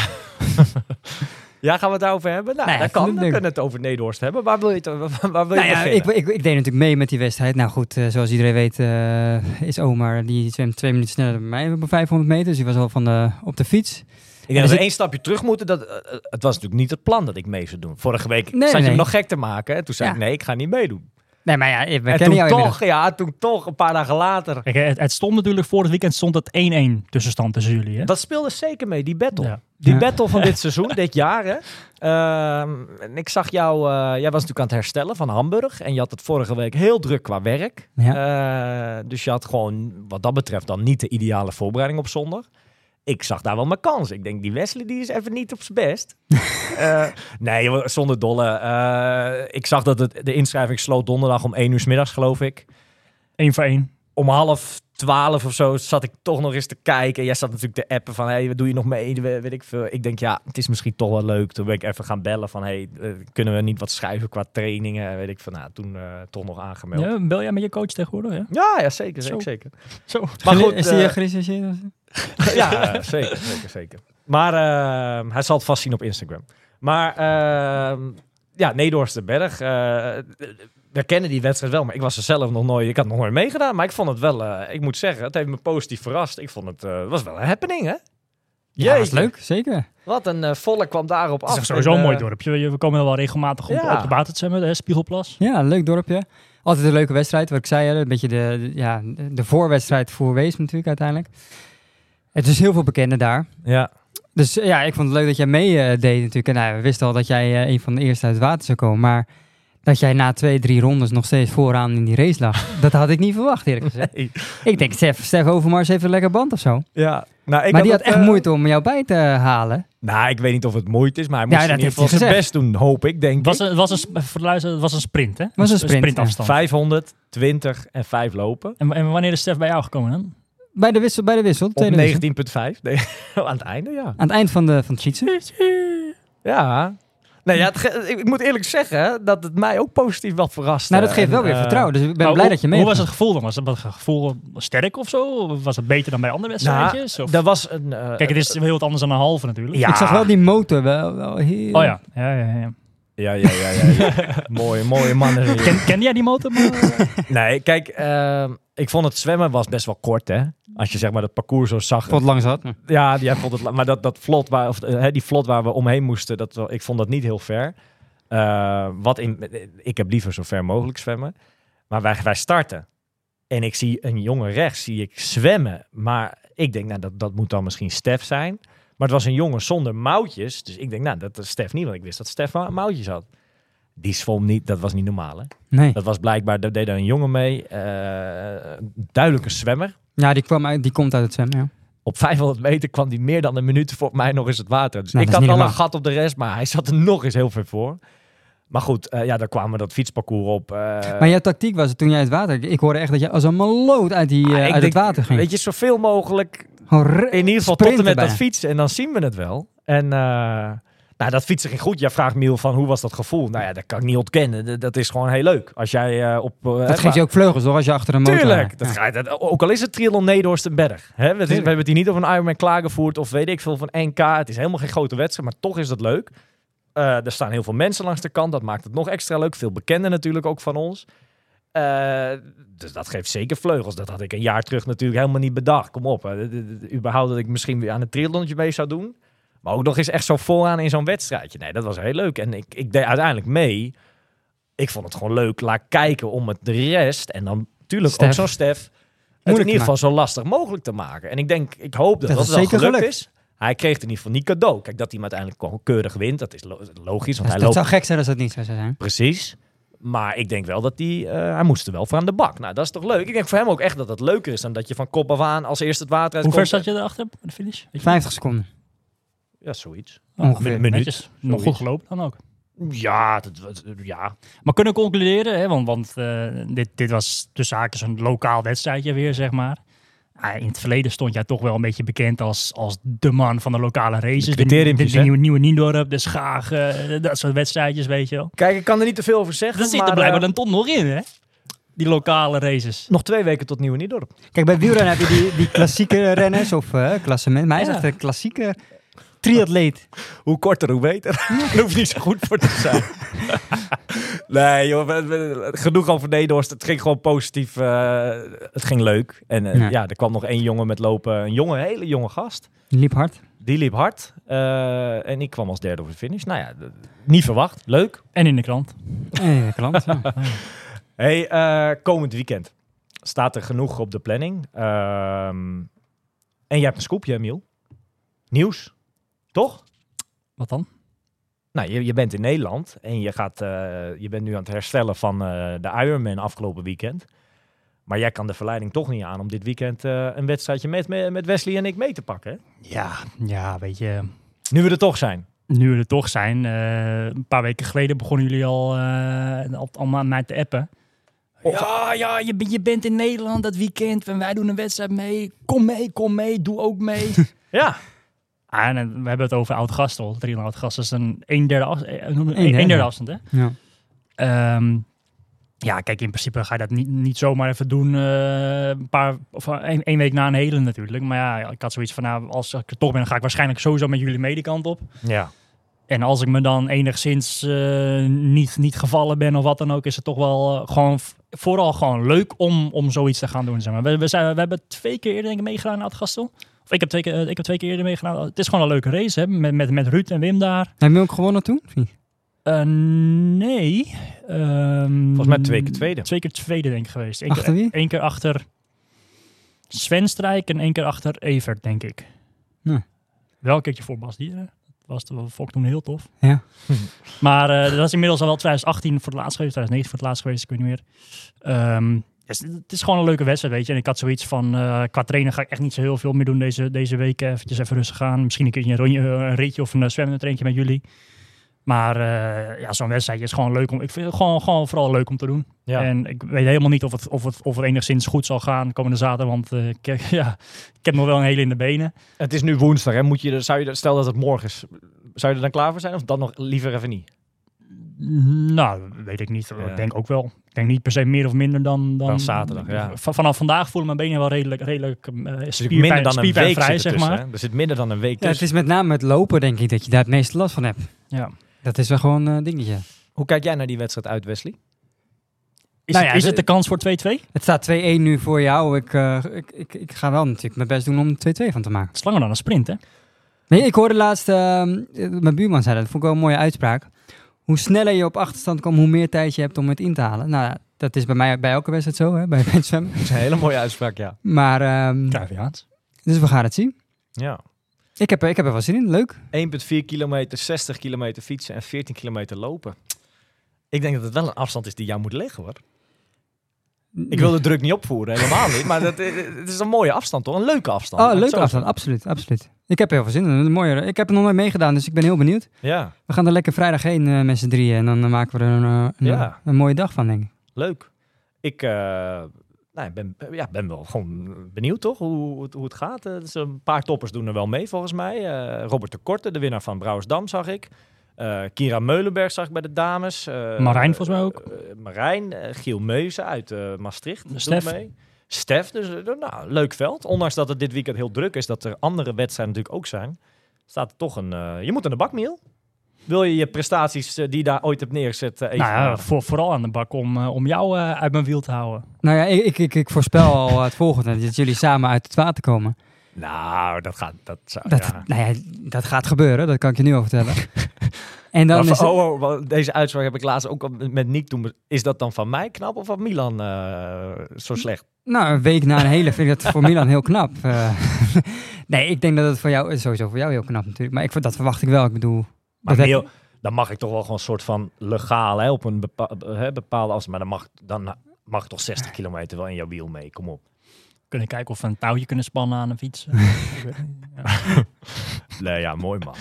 A: Ja, gaan we het daarover hebben? Nou,
B: Nou ja,
A: dat kan. We kunnen het over Nederhorst hebben. Waar wil je het, waar, waar wil je
B: Nou ja, ik, ik, ik deed natuurlijk mee met die wedstrijd. Nou goed, eh, zoals iedereen weet eh, is Omar, die zwemt twee minuten sneller dan mij op 500 meter. Dus die was al van de, op de fiets.
A: Ik denk
B: Er
A: dat we één stapje terug moeten. Dat, eh, eh, het was natuurlijk niet het plan dat ik mee zou doen. Vorige week
B: Nee,
A: zat je hem nog gek te maken. Hè? Toen zei
B: Ja.
A: ik, nee, ik ga niet meedoen.
B: Nee, maar ja, we
A: en
B: kennen
A: toen
B: jou
A: toch,
B: inmiddels.
A: ja, toen toch, een paar dagen later.
C: Kijk, het, het stond natuurlijk voor het weekend stond het 1-1 tussenstand tussen jullie. Hè?
A: Dat speelde zeker mee, die battle.
C: Ja.
A: Die
B: Ja.
A: battle van dit seizoen, dit jaar. Hè? Ehm, en ik zag jou, eh, jij was natuurlijk aan het herstellen van Hamburg. En je had het vorige week heel druk qua werk. Eh, dus je had gewoon, wat dat betreft, dan niet de ideale voorbereiding op zondag. Ik zag daar wel mijn kans. Ik denk, die Wesley die is even niet op zijn best. Eh, nee, zonder dolle. Eh, ik zag dat het, de inschrijving sloot donderdag om 1 uur 's middags, geloof ik.
C: 1 voor 1.
A: Om half twaalf of zo zat ik toch nog eens te kijken. Jij zat natuurlijk te appen van, hey, wat doe je nog mee? We- Weet ik veel. Ik denk, ja, het is misschien toch wel leuk. Toen ben ik even gaan bellen van, hey, eh, kunnen we niet wat schrijven qua trainingen? Weet ik van, nou, toen eh, toch nog aangemeld. Ja,
C: Ja, bel jij met je coach tegenwoordig? Ja?
A: ja, zeker, zeker,
C: Zo.
A: zeker.
C: Zo.
A: Maar goed,
B: is of zo?
A: ja, zeker, zeker, zeker. Maar eh, hij zal het vast zien op Instagram. Maar eh, ja, Nederhorstenberg. eh we kennen die wedstrijd wel, maar ik was er zelf nog nooit. Ik had nog nooit meegedaan, maar ik vond het wel. eh, ik moet zeggen, het heeft me positief verrast. Ik vond het eh, was wel een happening, hè?
B: Ja, dat is leuk, zeker.
A: Wat een eh, volk kwam daarop
C: Het
A: af.
C: is toch sowieso
A: En,
C: een mooi dorpje. We we komen wel regelmatig op,
A: Ja.
C: op de Batertsemmen, de Spiegelplas.
B: Ja, een leuk dorpje. Altijd een leuke wedstrijd, wat ik zei. Hè, een beetje de, de- ja, de voorwedstrijd voor Wees natuurlijk uiteindelijk. Het is heel veel bekenden daar.
A: Ja,
B: Dus ja, ik vond het leuk dat jij mee eh, deed natuurlijk. En nou, we wisten al dat jij een van de eerste uit het water zou komen. Maar dat jij na twee, drie rondes nog steeds vooraan in die race lag. dat had ik niet verwacht, eerlijk gezegd.
A: Nee.
B: Ik denk, Stef, Stef Overmars heeft een lekker band of zo.
A: Ja, nou, ik
B: maar die had echt
A: eh,
B: moeite om jou bij te halen.
A: Nou, ik weet niet of het moeite is, maar hij
B: Ja,
A: moest in ieder geval zijn best doen, hoop ik, denk
C: Het was,
A: ik.
C: een, was een, het was een sprint, hè?
B: Was een sprint,
C: sprintafstand.
A: 500, 20 en 5 lopen.
C: En, en wanneer is Stef bij jou gekomen dan?
B: Bij de wissel, bij de wissel,
A: Op
B: tweede wissel.
A: 19,5. Nee, aan het einde, ja.
B: Aan het eind van de, van het fietsen.
A: Ja. Nee, ja, het ik moet eerlijk zeggen dat het mij ook positief wat verrast.
B: Nou, dat geeft wel weer vertrouwen. Dus ik ben blij
C: hoe-
B: dat je mee
C: Hoe was het gevoel dan? Was het, was het gevoel sterk of zo? Of was het beter dan bij andere wedstrijdjes?
A: Nou,
C: Of-
A: dat was een... eh,
C: Kijk, het is heel wat anders dan een halve natuurlijk.
A: Ja.
B: Ik zag wel die motor wel, wel heel...
C: Oh ja. ja, ja, ja.
A: Ja, ja, ja. ja, ja. mooie, mooie mannen.
C: Ken, kende jij die motor? Maar,
A: Nee, kijk, ehm, ik vond het zwemmen was best wel kort, hè. Als je zeg maar het parcours zo zag.
B: Wat lang zat.
A: Ja, die, jij vond het, maar dat, dat vlot waar, of, eh, hè, die vlot waar we omheen moesten, dat, wel- ik vond dat niet heel ver. Eh, wat in, ik heb liever zo ver mogelijk zwemmen. Maar wij, wij starten. En ik zie een jongen rechts, zie ik zwemmen. Maar ik denk, nou, dat, dat moet dan misschien Stef zijn. Maar het was een jongen zonder mouwtjes. Dus ik denk, nou, dat is Stef niet. Want ik wist dat Stef mou- mouwtjes had. Die zwom niet, dat was niet normaal, hè.
B: Nee.
A: Dat was blijkbaar, daar deed daar een jongen mee. eh, duidelijk een zwemmer.
B: Ja, die, kwam uit, die komt uit het zwemmen, ja.
A: Op 500 meter kwam hij meer dan een minuut voor mij nog eens het water. Dus
B: Nou,
A: ik had al een gat op de rest, maar hij zat er nog eens heel ver voor. Maar goed, eh, ja, daar kwamen dat fietsparcours op. eh,
B: Maar jouw tactiek was het toen jij het water... Ik hoorde echt dat je als een meloot uit, die,
A: ah,
B: uit
A: denk,
B: het water ging.
A: Weet je, zoveel mogelijk. In ieder geval tot en met dat fietsen. En dan zien we het wel. En eh, nou, dat fietsen ging goed. Jij vraagt Miel van hoe was dat gevoel? Nou ja, dat kan ik niet ontkennen. Dat- Dat is gewoon heel leuk. Als jij eh, op... eh,
B: Dat geeft je ook vleugels, hoor, als je achter een motor...
A: Tuurlijk. Dat
B: Ja.
A: dat, ook al is het triathlon Nederhorstenberg. Hè? We, we hebben het hier niet over een Ironman klaargevoerd of weet ik veel van NK. Het is helemaal geen grote wedstrijd, maar toch is het leuk. Er staan heel veel mensen langs de kant. Dat maakt het nog extra leuk. Veel bekenden natuurlijk ook van ons. Eh, dus dat geeft zeker vleugels. Dat had ik een jaar terug natuurlijk helemaal niet bedacht. Kom op. hè. D- Überhaupt dat ik misschien weer aan een triathlonnetje mee zou doen. Maar ook nog eens echt zo vooraan in zo'n wedstrijdje. Nee, dat was heel leuk. En ik, ik deed uiteindelijk mee. Ik vond het gewoon leuk. Laat kijken om het de rest. En dan natuurlijk ook
B: Stef.
A: zo'n Stef. Het in ieder geval zo lastig mogelijk te maken. En ik denk, ik hoop dat
B: Dat
A: dat,
B: zeker
A: gelukt,
B: gelukt.
A: is. Hij kreeg het in ieder geval niet cadeau. Kijk, dat hij hem uiteindelijk gewoon keurig wint. Dat is lo- logisch, want
B: Dat,
A: hij
B: dat
A: loopt
B: zou gek zijn als dat niet zo zou zijn.
A: Precies. Maar ik denk wel dat hij, eh, hij moest er wel voor aan de bak. Nou, dat is toch leuk. Ik denk voor hem ook echt dat het leuker is dan dat je van kop af aan als eerste het water
C: Hoe
A: uitkomt.
C: ver zat je erachter bij de finish? Weet je?
B: 50 seconden.
A: Ja, zoiets.
C: Oh,
B: ongeveer.
A: Een minuut.
C: Nog goed gelopen dan ook.
A: Ja, dat, was- ja.
C: Maar kunnen we concluderen, hè, want, want eh, dit, dit was tussen haakjes een lokaal wedstrijdje weer, zeg maar. Ah, in het verleden stond jij toch wel een beetje bekend als, als de man van de lokale races.
A: De
C: De, de, de nieuwe, nieuwe Niendorp, de Schaag, eh, dat soort wedstrijdjes, weet je wel.
A: Kijk, ik kan er niet te veel over zeggen.
C: Dat zit er blijkbaar
A: eh,
C: dan toch nog in, hè? Die lokale races.
A: nog twee weken tot Nieuwe Niedorp.
B: Kijk, bij wielrennen heb je die, die klassieke renners of eh klassement. Maar hij is
C: Ja.
B: echt een klassieke triatleet.
A: Hoe korter, hoe beter. Daar hoeft niet zo goed voor te zijn. nee, joh. genoeg over Nederhorst. Het ging gewoon positief. eh, het ging leuk. En eh,
B: Ja.
A: ja. er kwam nog één jongen met lopen. Een jonge, hele jonge gast.
B: Die liep hard.
A: Die liep hard. eh, en ik kwam als derde over de finish. Nou ja, niet verwacht. Leuk.
C: En in de krant.
B: Eh, klant, ja.
A: Hey, eh, komend weekend staat er genoeg op de planning. Ehm, en jij hebt een scoopje, Emiel. Nieuws. Toch?
C: Wat dan?
A: Nou, je, je bent in Nederland en je, gaat, eh, je bent nu aan het herstellen van eh, de Ironman afgelopen weekend. Maar jij kan de verleiding toch niet aan om dit weekend eh, een wedstrijdje met, met Wesley en ik mee te pakken. Hè?
C: Ja, ja, weet je.
A: Nu we er toch zijn.
C: Nu we er toch zijn. een paar weken geleden begonnen jullie al, eh, al, al aan mij te appen. Ja, ja, je, je bent in Nederland dat weekend en wij doen een wedstrijd mee. Kom mee, kom mee, doe ook mee.
A: Ja,
C: ah, en, eh, we hebben het over Oud-Gastel. 3 Oud-Gastel is een 1 derde, af, eh, een, een derde afstand, hè?
B: ja.
C: Ehm, ja, kijk, in principe ga je dat niet, niet zomaar even doen. eh, een paar, of één, één week na een hele natuurlijk. Maar ja, ik had zoiets van, nou, als ik er toch ben, dan ga ik waarschijnlijk sowieso met jullie medekant op.
A: ja.
C: En als ik me dan enigszins eh, niet, niet gevallen ben of wat dan ook, is het toch wel gewoon vooral gewoon leuk om, om zoiets te gaan doen. Zeg maar. we, we, zijn, we hebben twee keer eerder denk ik meegedaan aan het Gastel. Of ik heb, twee keer, eh, ik heb twee keer eerder meegedaan. Het is gewoon een leuke race hè? Met, met, met Ruud en Wim daar.
B: Heb je ook gewonnen toen?
C: Eh, nee. Ehm,
A: Volgens mij twee keer tweede.
C: Twee keer tweede denk ik geweest. Eén
B: Achter
C: keer,
B: wie?
C: één keer achter Sven Strijk en één keer achter Evert denk ik.
B: Ja.
C: Wel een keertje voor Bas Dieren. was de Fok toen heel tof.
B: Ja.
C: maar eh, dat is inmiddels al wel 2018 voor het laatst geweest, 2019 voor het laatst geweest, ik weet niet meer. Ehm, dus het is gewoon een leuke wedstrijd, weet je. En ik had zoiets van, eh, qua trainen ga ik echt niet zo heel veel meer doen deze, deze week. Eventjes even rustig gaan. Misschien een keertje een, rondje, eh, een ritje of een zwemmentraintje met jullie. Maar eh, ja, zo'n wedstrijd is gewoon leuk om. Ik vind het gewoon, gewoon vooral leuk om te doen.
A: Ja.
C: En ik weet helemaal niet of het, of, het, of het enigszins goed zal gaan komende zaterdag. Want eh, ik, ja, ik heb nog wel een hele in de benen.
A: Het is nu woensdag, hè? Moet je, zou je, stel dat het morgen is, zou je er dan klaar voor zijn? Of dan nog liever even niet?
C: Nou, weet ik niet.
A: Ja.
C: Ik denk ook wel. Ik denk niet per se meer of minder dan... Dan,
A: Dan zaterdag, ja.
C: Va- vanaf vandaag voelen mijn benen wel redelijk, redelijk uh,
A: Er zit
C: spierpijn,
A: minder dan een week
C: vrij, zeg maar.
A: hè? Er zit minder dan een week
B: Ja, het is met name het lopen, denk ik, dat je daar het meeste last van hebt.
C: Ja.
B: Dat is wel gewoon een dingetje.
A: Hoe kijk jij naar die wedstrijd uit, Wesley?
C: Is,
B: Nou
C: het,
B: ja,
C: is
B: de-
C: het de kans voor 2-2?
B: Het staat 2-1 nu voor jou. Ik, eh, ik, ik, ik ga wel natuurlijk mijn best doen om er 2-2 van te maken.
C: Het is langer dan een sprint, hè?
B: Nee, ik hoorde laatst, ehm, eh, mijn buurman zei dat, dat vond ik wel een mooie uitspraak. Hoe sneller je op achterstand komt, hoe meer tijd je hebt om het in te halen. Nou, ja, dat is bij mij bij elke wedstrijd zo, hè, bij het zwemmen.
A: Dat is een hele mooie uitspraak, ja.
B: Maar, ehm,
C: Cruyffiaans.
B: dus we gaan het zien.
A: ja.
B: Ik heb, er- ik heb er wel zin in, leuk.
A: 1,4 kilometer, 60 kilometer fietsen en 14 kilometer lopen. Ik denk dat het wel een afstand is die jou moet leggen, hoor. Ik wil de druk niet opvoeren, helemaal niet. Maar dat, eh, het is een mooie afstand, toch? Een leuke afstand.
B: Oh, leuke afstand, absoluut, absoluut. Ik heb heel veel zin in. Een mooie, ik heb er nog nooit meegedaan, dus ik ben heel benieuwd.
A: Ja,
B: We gaan er lekker vrijdag heen eh, met z'n drieën en dan eh, maken we er een, een,
A: Ja.
B: een mooie dag van, denk ik.
A: leuk. Ik nou, ben, ja, ben wel gewoon benieuwd, toch? Hoe, het- hoe het gaat. Dus een paar toppers doen er wel mee, volgens mij. Robert de Korte, de winnaar van Brouwersdam, zag ik. Eh, Kira Meulenberg zag ik bij de dames. Eh,
C: Marijn volgens mij ook.
A: eh, Marijn, Giel Meuzen uit eh, Maastricht.
C: Stef.
A: mee. Stef, dus nou, leuk veld. Ondanks dat het dit weekend heel druk is, dat er andere wedstrijden natuurlijk ook zijn, staat er toch een... eh, je moet aan de bakmiel. Wil je je prestaties die je daar ooit hebt neergezet even...
C: Nou ja, voor, vooral aan de bak om, om jou eh, uit mijn wiel te houden.
B: Nou ja, ik, ik, ik, ik voorspel al het volgende, dat jullie samen uit het water komen.
A: Nou, dat gaat... Dat zou,
B: Dat,
A: ja.
B: nou ja, dat gaat gebeuren, dat kan ik je nu al vertellen. en dan is het-
A: oh, oh, deze uitspraak heb ik laatst ook met Nick toen. Is dat dan van mij knap of van Milan eh, zo slecht?
B: Nou, een week na een hele vind ik dat voor Milan heel knap. Eh, nee, ik denk dat het voor jou, sowieso voor jou heel knap natuurlijk. Maar ik, dat verwacht ik wel. Ik bedoel,
A: Maar
B: dat
A: heel, dan mag ik toch wel gewoon een soort van legaal hè, op een bepa hè, bepaalde afstand. Maar dan mag, dan mag toch 60 kilometer wel in jouw wiel mee. Kom op.
C: Kunnen kijken of we een touwtje kunnen spannen aan een fiets. Ja.
A: Nee, ja, mooi man.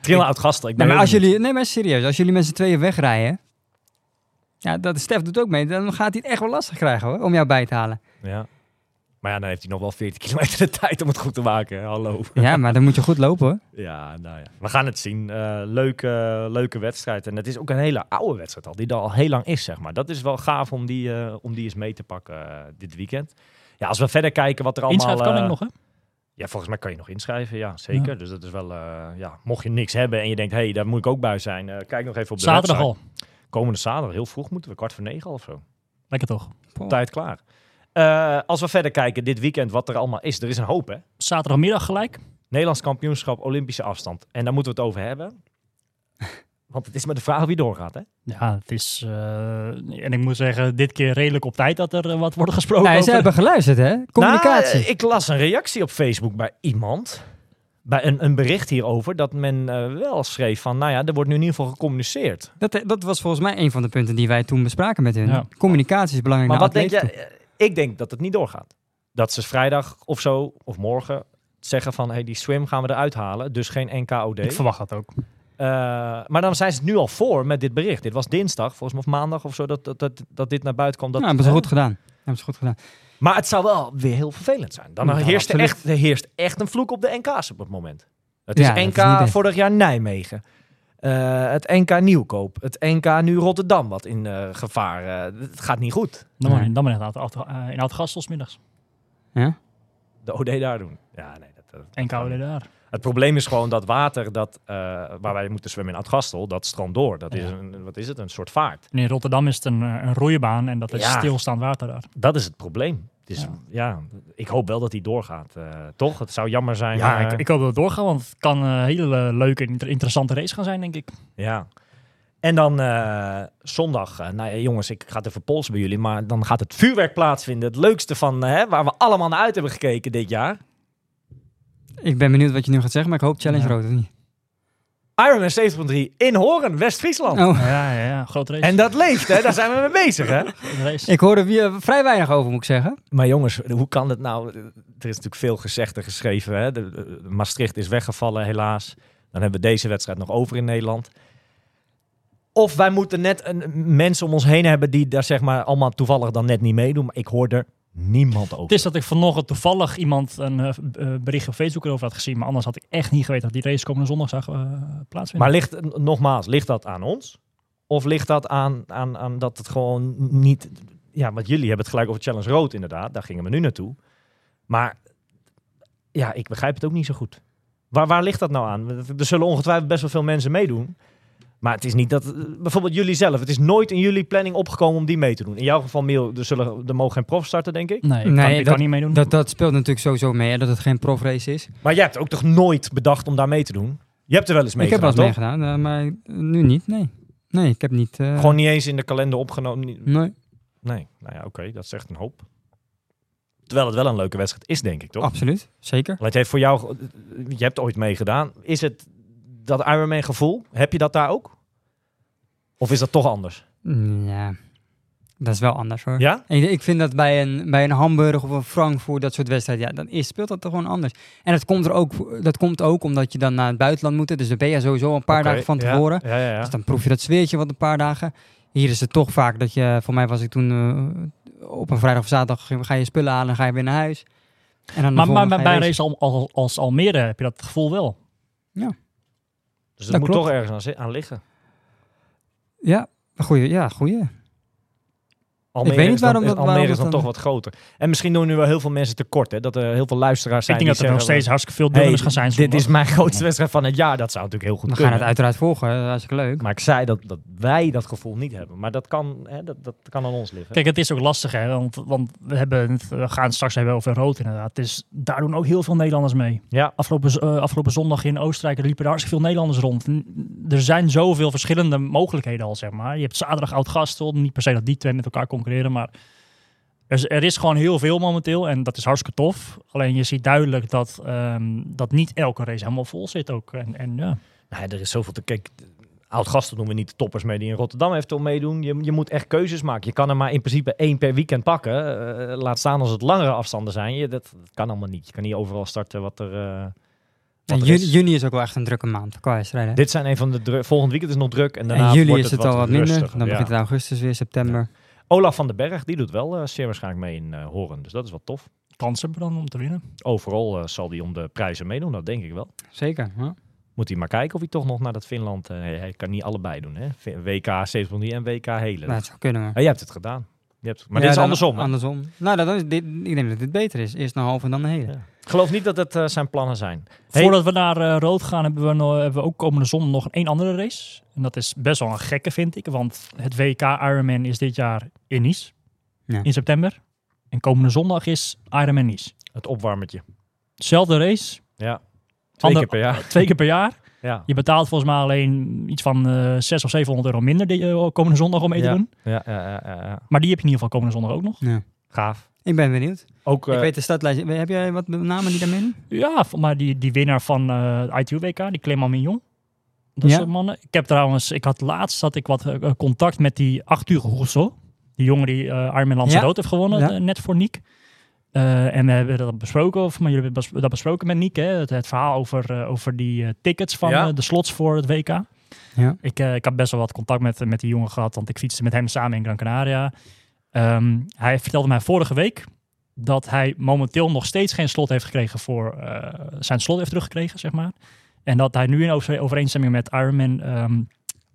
A: Trillen uit gasten. Ik ben
B: nee, maar als jullie, nee, maar serieus, als jullie met z'n tweeën wegrijden, ja, dat Stef doet ook mee, dan gaat hij het echt wel lastig krijgen hoor, om jou bij te halen.
A: Ja. Maar ja, dan heeft hij nog wel 14 kilometer de tijd om het goed te maken. Hallo.
B: Ja, maar dan moet je goed lopen hoor.
A: Ja, nou ja. We gaan het zien. Eh, leuke, leuke wedstrijd. En het is ook een hele oude wedstrijd al, die er al heel lang is, zeg maar. Dat is wel gaaf om die, eh, om die eens mee te pakken eh, dit weekend. Ja, als we verder kijken wat er allemaal...
C: Inschrijven kan
A: eh,
C: ik nog, hè?
A: Ja, volgens mij kan je nog inschrijven, ja, zeker. Dus dat is wel, eh, ja, mocht je niks hebben en je denkt, hé, hey, daar moet ik ook bij zijn. eh, kijk nog even op de
C: Zaterdag
A: website.
C: al.
A: Komende zaterdag, heel vroeg moeten we, kwart voor negen of zo.
C: Lekker toch?
A: Tijd klaar. Eh, als we verder kijken, dit weekend, wat er allemaal is. Er is een hoop, hè?
C: Zaterdagmiddag gelijk.
A: Nederlands kampioenschap, Olympische afstand. En daar moeten we het over hebben. Want het is maar de vraag wie doorgaat, hè?
C: Ja, het is... eh, en ik moet zeggen, dit keer redelijk op tijd dat er eh, wat wordt gesproken
B: Nee, ze hebben geluisterd hè, communicatie.
A: Nou, ik las een reactie op Facebook bij iemand. Bij een, een bericht hierover. Dat men wel schreef van, nou ja, er wordt nu in ieder geval gecommuniceerd.
B: dat, dat was volgens mij een van de punten die wij toen bespraken met hun.
C: Ja.
B: Communicatie is belangrijk
A: Maar wat denk je?
B: toe.
A: Ik denk dat het niet doorgaat. Dat ze vrijdag of zo, of morgen, zeggen van, hey, die swim gaan we eruit halen. Dus geen NKOD.
C: Ik verwacht dat ook.
A: Eh, maar dan zijn ze het nu al voor met dit bericht. Dit was dinsdag, volgens mij of maandag of zo, dat, dat, dat, dat dit naar buiten kwam. Dat,
B: Ja, hebben ze goed gedaan. Hebben ze goed gedaan.
A: Maar het zou wel weer heel vervelend zijn. Dan
B: Ja,
A: heerst, er echt, er heerst echt een vloek op de NK's op het moment. Het is
B: Ja, dat is
A: NK
B: niet
A: vorig jaar Nijmegen. Eh, het NK Nieuwkoop. Het NK nu Rotterdam wat in eh, gevaar. eh, het gaat niet goed.
C: Dan maar, dan maar in, oud, uh, in Oud-Gastel
B: Ja?
A: De OD daar doen. Ja, nee. Dat, dat-
C: En koude daar.
A: Het probleem is gewoon dat water dat, eh, waar wij moeten zwemmen in Oud-Gastel, dat stroomt door. Dat is een, wat is het? Een soort vaart.
C: En in Rotterdam is het een, eh, een roeibaan en dat is
A: Ja.
C: stilstaand water daar.
A: Dat is het probleem. Het is, ja.
C: Ja.
A: ik hoop wel dat die doorgaat. eh, toch? Het zou jammer zijn.
C: Ja, ik, ik hoop dat het doorgaat, want het kan een hele leuke en inter- interessante race gaan zijn, denk ik.
A: Ja. En dan zondag, eh, nou ja, jongens, ik ga het even polsen bij jullie, maar dan gaat het vuurwerk plaatsvinden. Het leukste van, hè, waar we allemaal naar uit hebben gekeken dit jaar.
B: Ik ben benieuwd wat je nu gaat zeggen, maar ik hoop Challenge
C: Ja.
B: Road of niet.
A: Ironman 70.3 in Horen, West-Friesland.
B: Oh,
C: Ja, ja, ja. Groot race.
A: En dat leeft, hè? Daar zijn we mee bezig, hè?
C: Grote race.
B: ik hoorde weer vrij weinig over, moet ik zeggen.
A: Maar jongens, hoe kan het nou? Er is natuurlijk veel gezegd en geschreven. Hè? De, de- Maastricht is weggevallen, helaas. Dan hebben we deze wedstrijd nog over in Nederland. Of wij moeten net een, mensen om ons heen hebben die daar zeg maar allemaal toevallig dan net niet meedoen. Maar ik hoor er niemand over.
C: Het is dat ik vanochtend toevallig iemand een eh, eh, bericht op Facebook erover had gezien. Maar anders had ik echt niet geweten dat die race komende zondag zou eh, plaatsvinden.
A: Maar ligt, nogmaals, ligt dat aan ons? Of ligt dat aan, aan, aan dat het gewoon niet... Ja, want jullie hebben het gelijk over Challenge Rood inderdaad. Daar gingen we nu naartoe. Maar ja, ik begrijp het ook niet zo goed. Waar, waar ligt dat nou aan? Er zullen ongetwijfeld best wel veel mensen meedoen. Maar het is niet dat... Bijvoorbeeld jullie zelf. Het is nooit in jullie planning opgekomen om die mee te doen. In jouw geval, Miel, er, zullen, er mogen geen profs starten, denk ik.
C: nee, ik,
B: Nee,
C: kan, ik
B: dat-
C: kan niet meedoen.
B: Dat, dat speelt natuurlijk sowieso mee, hè, dat het geen profrace is.
A: Maar jij hebt ook toch nooit bedacht om daar mee te doen? Je hebt er wel eens mee
B: ik heb wel eens
A: gedaan,
B: meegedaan, eh, maar nu niet, nee. Nee, ik heb niet... eh,
A: Gewoon niet eens in de kalender opgenomen. niet-
B: Nee,
A: Nee, nou ja, oké, dat zegt een hoop. Terwijl het wel een leuke wedstrijd is, denk ik, toch?
B: absoluut. Zeker.
A: Want het heeft voor jou, je hebt ooit meegedaan. Is het dat Ironman gevoel? Heb je dat daar ook? Of is dat toch anders?
B: Ja, dat is wel anders hoor.
A: Ja?
B: Ik, ik vind dat bij een, bij een Hamburg of een Frankfurt, dat soort wedstrijden, ja, dan is, speelt dat toch gewoon anders. En dat komt, er ook, dat komt ook omdat je dan naar het buitenland moet. Dus dan ben je sowieso een paar dagen van
A: ja,
B: tevoren.
A: Ja, ja, ja.
B: Dus dan proef je dat zweertje wat een paar dagen. Hier is het toch vaak dat je, voor mij was ik toen eh, op een vrijdag of zaterdag, ga je spullen halen en ga je weer naar huis. En dan
C: maar, bij een
B: racen.
C: race al, al- als Almere heb je dat gevoel wel.
A: Dus er
B: dat
A: moet
B: klopt.
A: toch ergens aan, aan liggen.
B: Ja, goeie, ja, goeie.
A: Almere
B: weet niet
A: is
B: waarom
A: is-
B: dat-
A: Almere
B: waarom
A: is dan
B: dat
A: toch wat groter. En misschien doen nu wel heel veel mensen tekort, hè? Dat er heel veel luisteraars zijn
C: ik denk dat er nog steeds hartstikke veel
A: hey,
C: deelnemers gaan zijn.
A: dit is mijn grootste wedstrijd van het jaar. Dat zou natuurlijk heel goed
B: We gaan het uiteraard volgen, hè. hartstikke leuk.
A: Maar ik zei dat, dat wij dat gevoel niet hebben. Maar dat kan, hè, dat, dat kan aan ons liggen.
C: Kijk, het is ook lastig, hè? Want, want we, hebben, we gaan het straks hebben over rood, inderdaad. Het is, daar doen ook heel veel Nederlanders mee.
A: ja,
C: Afgelopen, eh, afgelopen zondag in Oostenrijk liepen er hartstikke veel Nederlanders rond. N- Er zijn zoveel verschillende mogelijkheden al, zeg maar. Je hebt zaterdag oud-gastel. Niet per se dat die twee met elkaar concurreren, maar er is, er is gewoon heel veel momenteel. En dat is hartstikke tof. Alleen je ziet duidelijk dat, ehm, dat niet elke race helemaal vol zit ook. En, en ja.
A: Nou, ja, er is zoveel te kijken. Oud-gasten noemen we niet de toppers mee die in Rotterdam heeft om meedoen. Je, je moet echt keuzes maken. Je kan er maar in principe één per weekend pakken. Eh, laat staan als het langere afstanden zijn. Je, dat, dat kan allemaal niet. Je kan niet overal starten wat er, eh,
B: En
A: er
B: juni,
A: is.
B: juni is ook wel echt een drukke maand qua wedstrijden.
A: Dit zijn een van de Volgend weekend is nog druk. En, daarna
B: en juli
A: wordt
B: is het al wat minder. Dan
A: ja.
B: begint het augustus weer, september.
A: Olaf van den Berg, die doet wel eh, zeer waarschijnlijk mee in eh Horen. Dus dat is wel tof.
C: Kans hebben dan om te winnen.
A: Overal eh, zal hij om de prijzen meedoen. Dat denk ik wel.
B: Zeker. Ja.
A: Moet hij maar kijken of hij toch nog naar dat Finland... eh, hij, kan niet allebei doen, hè? WK 70 en WK Helen.
B: Nou, het zou kunnen. maar-
A: Ah, jij hebt het gedaan. Je hebt, maar
B: Ja,
A: dit is
B: dan
A: andersom, hè?
B: Andersom. Nou, dat is, dit, ik denk dat dit beter is. Eerst een halve en dan een hele.
A: Ja. Ik geloof niet dat het eh, zijn plannen zijn. Hey.
C: Voordat we naar eh, rood gaan, hebben we, nog, hebben we ook komende zondag nog een andere race. En dat is best wel een gekke, vind ik. Want het WK Ironman is dit jaar in Nice.
B: Ja.
C: In september. En komende zondag is Ironman Nice.
A: Het opwarmertje.
C: Zelfde race.
A: Ja. Twee
C: Ander-
A: keer per jaar.
C: Twee keer per jaar.
A: Ja.
C: Je betaalt volgens mij alleen iets van eh 600 of 700 euro minder die, eh, komende zondag om mee te
A: Ja.
C: doen.
A: Ja, ja, ja, ja, ja.
C: Maar die heb je in ieder geval komende zondag ook nog.
B: Ja.
A: Gaaf.
B: Ik ben benieuwd.
A: Ook,
B: ik
A: eh,
B: weet de startlijst. Heb jij wat namen die daar meedoen?
C: Ja, maar die, die winnaar van eh het ITU-WK, die Clément Mignon. Dat
B: Ja.
C: soort mannen. Ik heb trouwens, ik had laatst had ik wat contact met die Arthur Rousseau. Die jongen die eh Ironman Lanzarote
B: Ja.
C: heeft gewonnen,
B: Ja.
C: net voor Niek. Eh, en we hebben dat besproken, of maar jullie hebben dat besproken met Niek, hè? Het, het verhaal over, eh, over die eh, tickets van
A: Ja.
C: de slots voor het WK.
B: Ja.
C: Ik, eh, ik had best wel wat contact met, met die jongen gehad, want ik fietste met hem samen in Gran Canaria. Ehm, hij vertelde mij vorige week dat hij momenteel nog steeds geen slot heeft gekregen voor eh, zijn slot heeft teruggekregen, zeg maar. En dat hij nu in over- overeenstemming met Ironman ehm,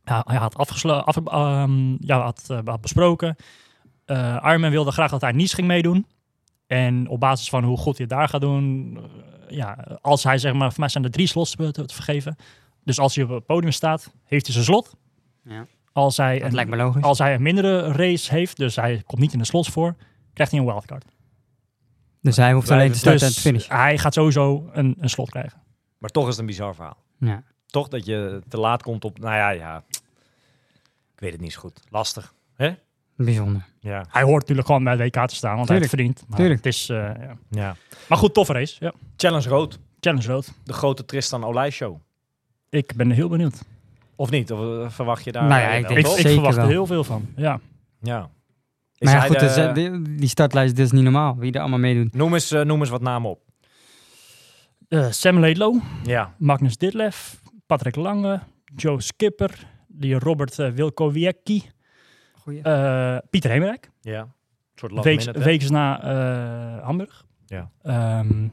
C: ja, hij had, afgeslo- af, ehm, ja, had, eh, had besproken. Eh Ironman wilde graag dat hij Nice ging meedoen. En op basis van hoe goed hij het daar gaat doen, eh, ja, als hij zeg maar, voor mij zijn er drie slots te, te vergeven. Dus als hij op het podium staat, heeft hij zijn slot.
B: Ja.
C: Als hij,
B: Dat
C: een,
B: lijkt me logisch.
C: als hij een mindere race heeft, dus hij komt niet in de slots voor, krijgt hij een wildcard.
B: dus hij hoeft alleen te starten en te
C: Dus
B: finishen.
C: hij gaat sowieso een, een slot krijgen.
A: maar toch is het een bizar verhaal.
B: Ja.
A: Toch dat je te laat komt op... Nou ja, ja. Ik weet het niet zo goed. Lastig.
B: Bijzonder.
A: Ja.
C: Hij hoort natuurlijk gewoon bij het WK te staan, want hij verdiend. Maar
B: Tuurlijk.
C: Het is, eh, ja.
A: ja.
C: Maar goed, toffe race. Ja.
A: Challenge Rood.
C: Challenge rood.
A: De grote Tristan Olij show.
C: Ik ben heel benieuwd.
A: Of niet? Of eh, verwacht je daar...
B: Nou ja,
A: eh,
B: ik denk
C: verwacht er heel veel van. Ja.
A: Ja. Is
B: Maar ja, goed,
A: de-
B: dus, die, startlijst dit is niet normaal. Wie er allemaal meedoet.
A: noem, eens, noem eens wat namen op.
C: Eh, Sam Laidlow,
A: Ja.
C: Magnus Ditlev, Patrick Lange, Joe Skipper, die Robert uh, Wilkowiecki,
B: Goeie.
C: eh, Pieter Hemerijk.
A: Ja. Een soort last
C: Weeks,
A: minute, hè?
C: weeks na eh, Hamburg.
A: Ja.
C: Ehm,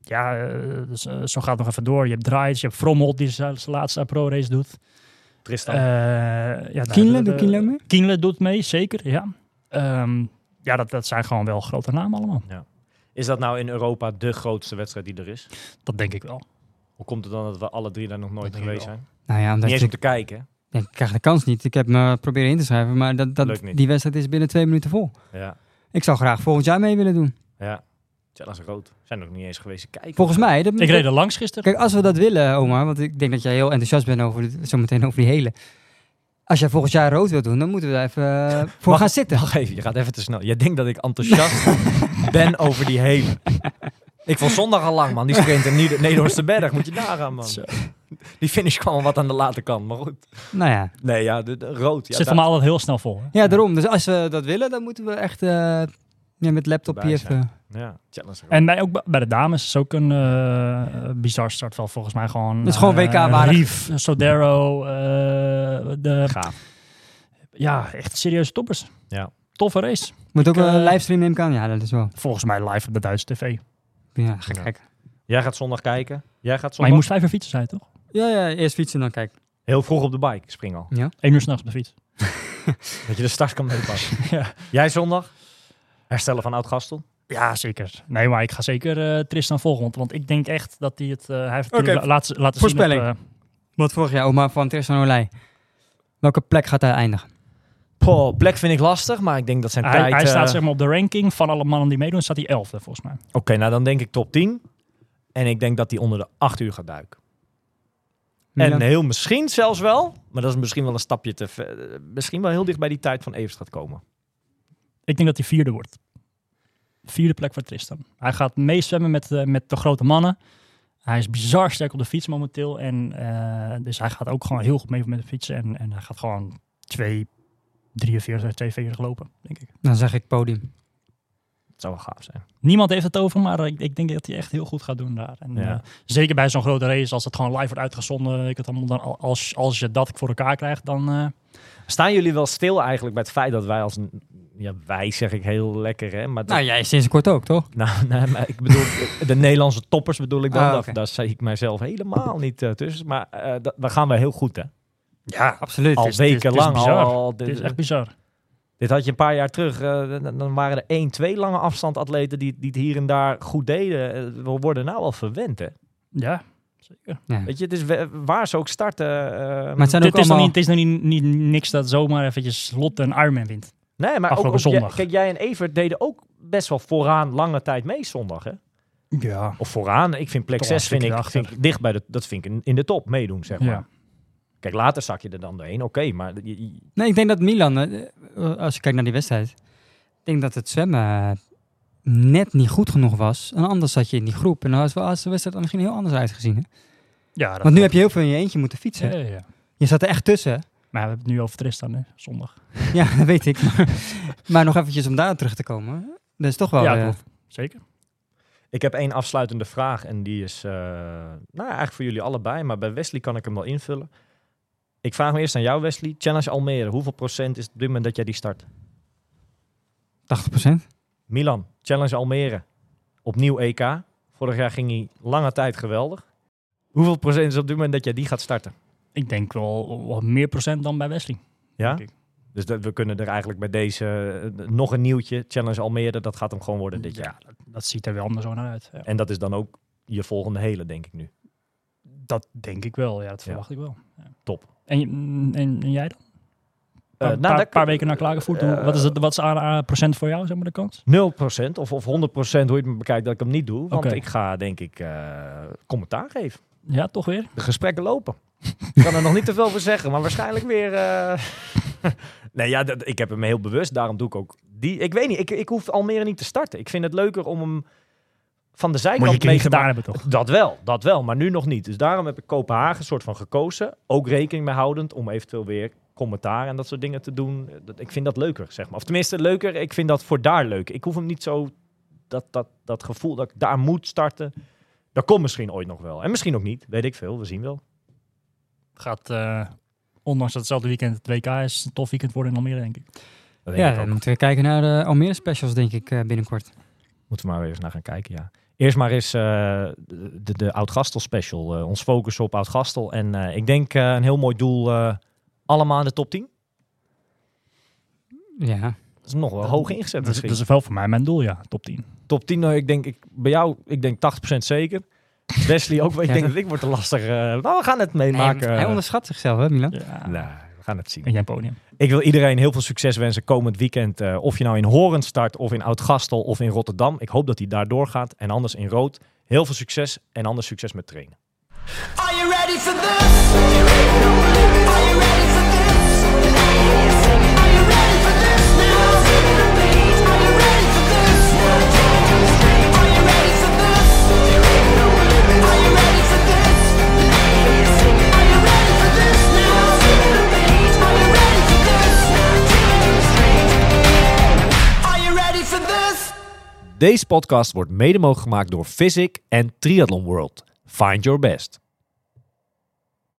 C: ja, eh, dus, zo gaat het nog even door. Je hebt Draaids, je hebt Frommel die zijn zijn laatste pro-race doet.
A: Tristan.
C: Eh, ja, nou,
B: Kienle,
C: de-
B: doet
C: de-
B: Kienle mee?
C: Kienle doet mee, zeker, ja. Ehm, ja, dat, dat zijn gewoon wel grote namen allemaal.
A: is dat nou in Europa de grootste wedstrijd die er is?
C: Dat denk ik wel.
A: Hoe komt het dan dat we alle drie daar nog nooit geweest zijn?
B: Nou ja, omdat
A: Niet
B: je,
A: eens om te kijken.
B: Ja, ik krijg de kans niet. Ik heb me proberen in te schrijven, maar dat, dat, die wedstrijd is binnen twee minuten vol.
A: Ja.
B: Ik zou graag volgend jaar mee willen doen.
A: Ja. Dat is groot. Zijn nog niet eens geweest kijken.
B: Volgens mij. Dat,
C: Ik reed er langs gisteren.
B: Kijk, als we dat willen, Omar, want ik denk dat jij heel enthousiast bent over dit, zometeen over die hele. Als jij volgend jaar rood wilt doen, dan moeten we daar even eh, voor
A: Mag-
B: gaan zitten.
A: Wacht even, je gaat even te snel. Jij denkt dat ik enthousiast ben over die hele. Ik vond zondag al lang, man. Die sprint in Nederlandse berg. Moet je nagaan, man.
C: Zo.
A: Die finish kwam al wat aan de late kant. Maar goed.
B: Nou ja.
A: Nee, ja, de, de- rood. Ja,
C: Zit voor mij altijd heel snel vol. hè?
B: ja, daarom. Dus als we dat willen, dan moeten we echt eh, ja, met laptop hier even...
A: Ja, rood.
C: En bij, ook bij- de dames is ook een eh, bizar startveld volgens mij gewoon.
B: Dat is gewoon
C: eh,
B: WK-waardig.
C: Rief, Sodero, eh, de,
A: Gaaf.
C: ja, echt serieuze toppers.
A: Ja.
C: Toffe race.
B: Moet ook een livestream nemen kan. Ja, dat is wel.
C: Volgens mij live op de Duitse tv.
B: Ja,
A: Ja.
B: gek.
A: Jij gaat zondag kijken. Jij gaat
C: Maar
A: zondag
C: je moest vijf uur fietsen, zei je toch?
B: Ja, ja, eerst fietsen dan kijken.
A: heel vroeg op de bike. Spring al.
C: Eén uur s'nachts op de fiets.
A: Dat je de start kan meepassen.
C: ja.
A: Jij zondag? Herstellen van Oud-Gastel?
C: ja, zeker. Nee, maar ik ga zeker eh, Tristan volgen. Want, want ik denk echt dat hij het... eh, hij heeft la- laten, laten
B: voorspelling.
C: zien... op,
B: Wat vorig jaar, Omar van Tristan Olij. Welke plek gaat hij eindigen?
A: Poh, plek vind ik lastig, maar ik denk dat zijn
C: eh, hij
A: tijd...
C: hij staat
A: eh,
C: zeg maar op de ranking van alle mannen die meedoen, staat hij elfde volgens mij.
A: Oké, nou dan denk ik top 10. En ik denk dat hij onder de 8 uur gaat duiken. En heel misschien zelfs wel, maar dat is misschien wel een stapje te ver. Misschien wel heel dicht bij die tijd van Evers gaat komen.
C: Ik denk dat hij vierde wordt. Vierde plek voor Tristan. Hij gaat meezwemmen met, eh, met de grote mannen. Hij is bizar sterk op de fiets momenteel. En, eh, dus hij gaat ook gewoon heel goed mee met de fietsen. En, en hij gaat gewoon 2, 43, 42 lopen, denk ik.
B: Dan zeg ik podium.
A: Het zou wel gaaf zijn.
C: Niemand heeft het over, maar ik, ik denk dat hij echt heel goed gaat doen daar. En,
A: Ja.
C: eh, zeker bij zo'n grote race, als het gewoon live wordt uitgezonden. Ik het allemaal dan, als, als je dat voor elkaar krijgt, dan... eh,
A: Staan jullie wel stil eigenlijk bij het feit dat wij als een... Ja, wij zeg ik heel lekker, hè? Maar dat-
B: Nou, jij sinds kort ook, toch?
A: Nou, nee, maar ik bedoel, de Nederlandse toppers bedoel ik dan.
B: Ah.
A: Daar zie ik mijzelf helemaal niet eh, tussen. Maar eh dat, daar gaan wij heel goed, hè?
B: Ja, absoluut.
A: Al
C: is- het is- het is
A: wekenlang.
C: bizar.
A: Al, al-
C: het
A: dit,
C: is echt bizar.
A: Dit had je een paar jaar terug. eh, dan- waren er één, twee lange afstandatleten die, die het hier en daar goed deden. Eh, we worden nou al verwend, hè?
C: Ja, zeker.
B: Ja.
A: Weet je, het is waar ze ook starten. eh,
B: Maar het zijn ook
C: Het is, nog
B: allemaal...
C: niet, het is nog niet, niet niks dat zomaar eventjes Lotte een Ironman wint.
A: nee, maar ook,
C: afgelopen
A: ook jij-
C: zondag.
A: kijk, jij en Evert deden ook best wel vooraan lange tijd mee zondag, hè?
C: Ja.
A: Of vooraan. Ik vind plek
C: Toch wel
A: 6 vind ik, vind ik dicht bij de... Dat vind ik in- in de top meedoen, zeg maar.
C: ja.
A: Kijk, later zak je er dan doorheen. Oké, maar... je- je-
B: Nee, ik denk dat Milan, eh, eh, als je kijkt naar die wedstrijd, ik denk dat het zwemmen eh, net niet goed genoeg was. En anders zat je in die groep. En dan was was de wedstrijd er misschien heel anders uitgezien. Hè?
C: ja dat
B: Want nu heb je heel veel in je eentje moeten fietsen.
C: Ja, ja, ja.
B: Je zat er echt tussen.
C: Maar we hebben het nu over Tristan, hè? zondag.
B: Ja, dat weet ik. Maar, maar nog eventjes om daar terug te komen. Dat is toch wel...
C: ja. Zeker.
A: Ik heb één afsluitende vraag en die is, eh, nou ja, eigenlijk voor jullie allebei, maar bij Wesley kan ik hem wel invullen. Ik vraag me eerst aan jou, Wesley. Challenge Almere, hoeveel procent is het op dit moment dat jij die start?
B: 80%.
A: Milan, Challenge Almere, opnieuw EK. Vorig jaar ging hij lange tijd geweldig. Hoeveel procent is op dit moment dat jij die gaat starten?
C: Ik denk wel wat meer procent dan bij Wesley.
A: Ja? Dus dat, we kunnen er eigenlijk bij deze eh, nog een nieuwtje, Challenge Almere, dat gaat hem gewoon worden dit jaar.
C: Ja, dat, dat ziet er wel zo naar uit. Ja.
A: En dat is dan ook je volgende hele, denk ik nu.
C: Dat denk ik wel, ja, dat
A: Ja.
C: verwacht ik wel. Ja.
A: Top.
C: En, en, en jij dan?
A: Eh,
C: Een
A: nou,
C: paar,
A: dat-
C: paar weken naar Klagenvoort. hoe-
A: eh,
C: wat is het? Wat is aan, procent voor jou, zeg maar, de kans?
A: 0% of, of 100% hoe je het me bekijkt dat ik hem niet doe. Want ik ga denk ik eh, commentaar geven.
C: Ja, toch weer?
A: De gesprekken lopen. ik kan er nog niet te veel voor zeggen, maar waarschijnlijk weer... eh, nee, ja, ik heb hem heel bewust. Daarom doe ik ook die... Ik weet niet, ik, ik hoef Almere niet te starten. Ik vind het leuker om hem van de
C: Moet
A: zijkant mee
C: gedaan hebben, toch?
A: Dat wel, dat wel, maar nu nog niet. Dus daarom heb ik Kopenhagen soort van gekozen. Ook rekening mee houdend om eventueel weer commentaar en dat soort dingen te doen. Dat- Ik vind dat leuker, zeg maar. Of tenminste leuker, ik vind dat voor daar leuk. Ik hoef hem niet zo, dat, dat, dat gevoel dat ik daar moet starten. Dat komt misschien ooit nog wel. En misschien ook niet, weet ik veel. We zien wel.
C: Gaat, eh, ondanks dat hetzelfde weekend het WK is, een tof weekend worden in Almere, denk ik.
A: Dat denk
B: Ja,
A: ik
B: dan moeten we kijken naar de Almere specials, denk ik, eh, binnenkort.
A: Moeten we maar weer eens naar gaan kijken, ja. Eerst maar eens eh, de, de Oud-Gastel special. eh, ons focussen op Oud-Gastel. En eh, ik denk eh, een heel mooi doel, eh, allemaal in de top 10.
B: Ja,
A: Dat is nog wel hoog ingezet
C: Dat is,
A: misschien.
C: dat is wel voor mij mijn doel, ja. Top 10.
A: top 10, nou, ik denk, ik, bij jou, ik denk 80% zeker. Wesley ook, wel. ik
B: Ja,
A: denk
B: dat-
A: ik word te lastig. eh nou, we gaan het
B: hij,
A: meemaken.
B: hij onderschat zichzelf, hè Milan?
C: Ja.
A: Nee, we gaan het zien.
C: En jij podium.
A: Ik wil iedereen heel veel succes wensen komend weekend. eh, of je nou in Horen start, of in Oud-Gastel, of in Rotterdam. Ik hoop dat hij daar doorgaat. En anders in Rood. Heel veel succes en anders succes met trainen.
D: Are you ready for this?
A: Deze podcast wordt mede mogelijk gemaakt door Physic en Triathlon World. Find your best.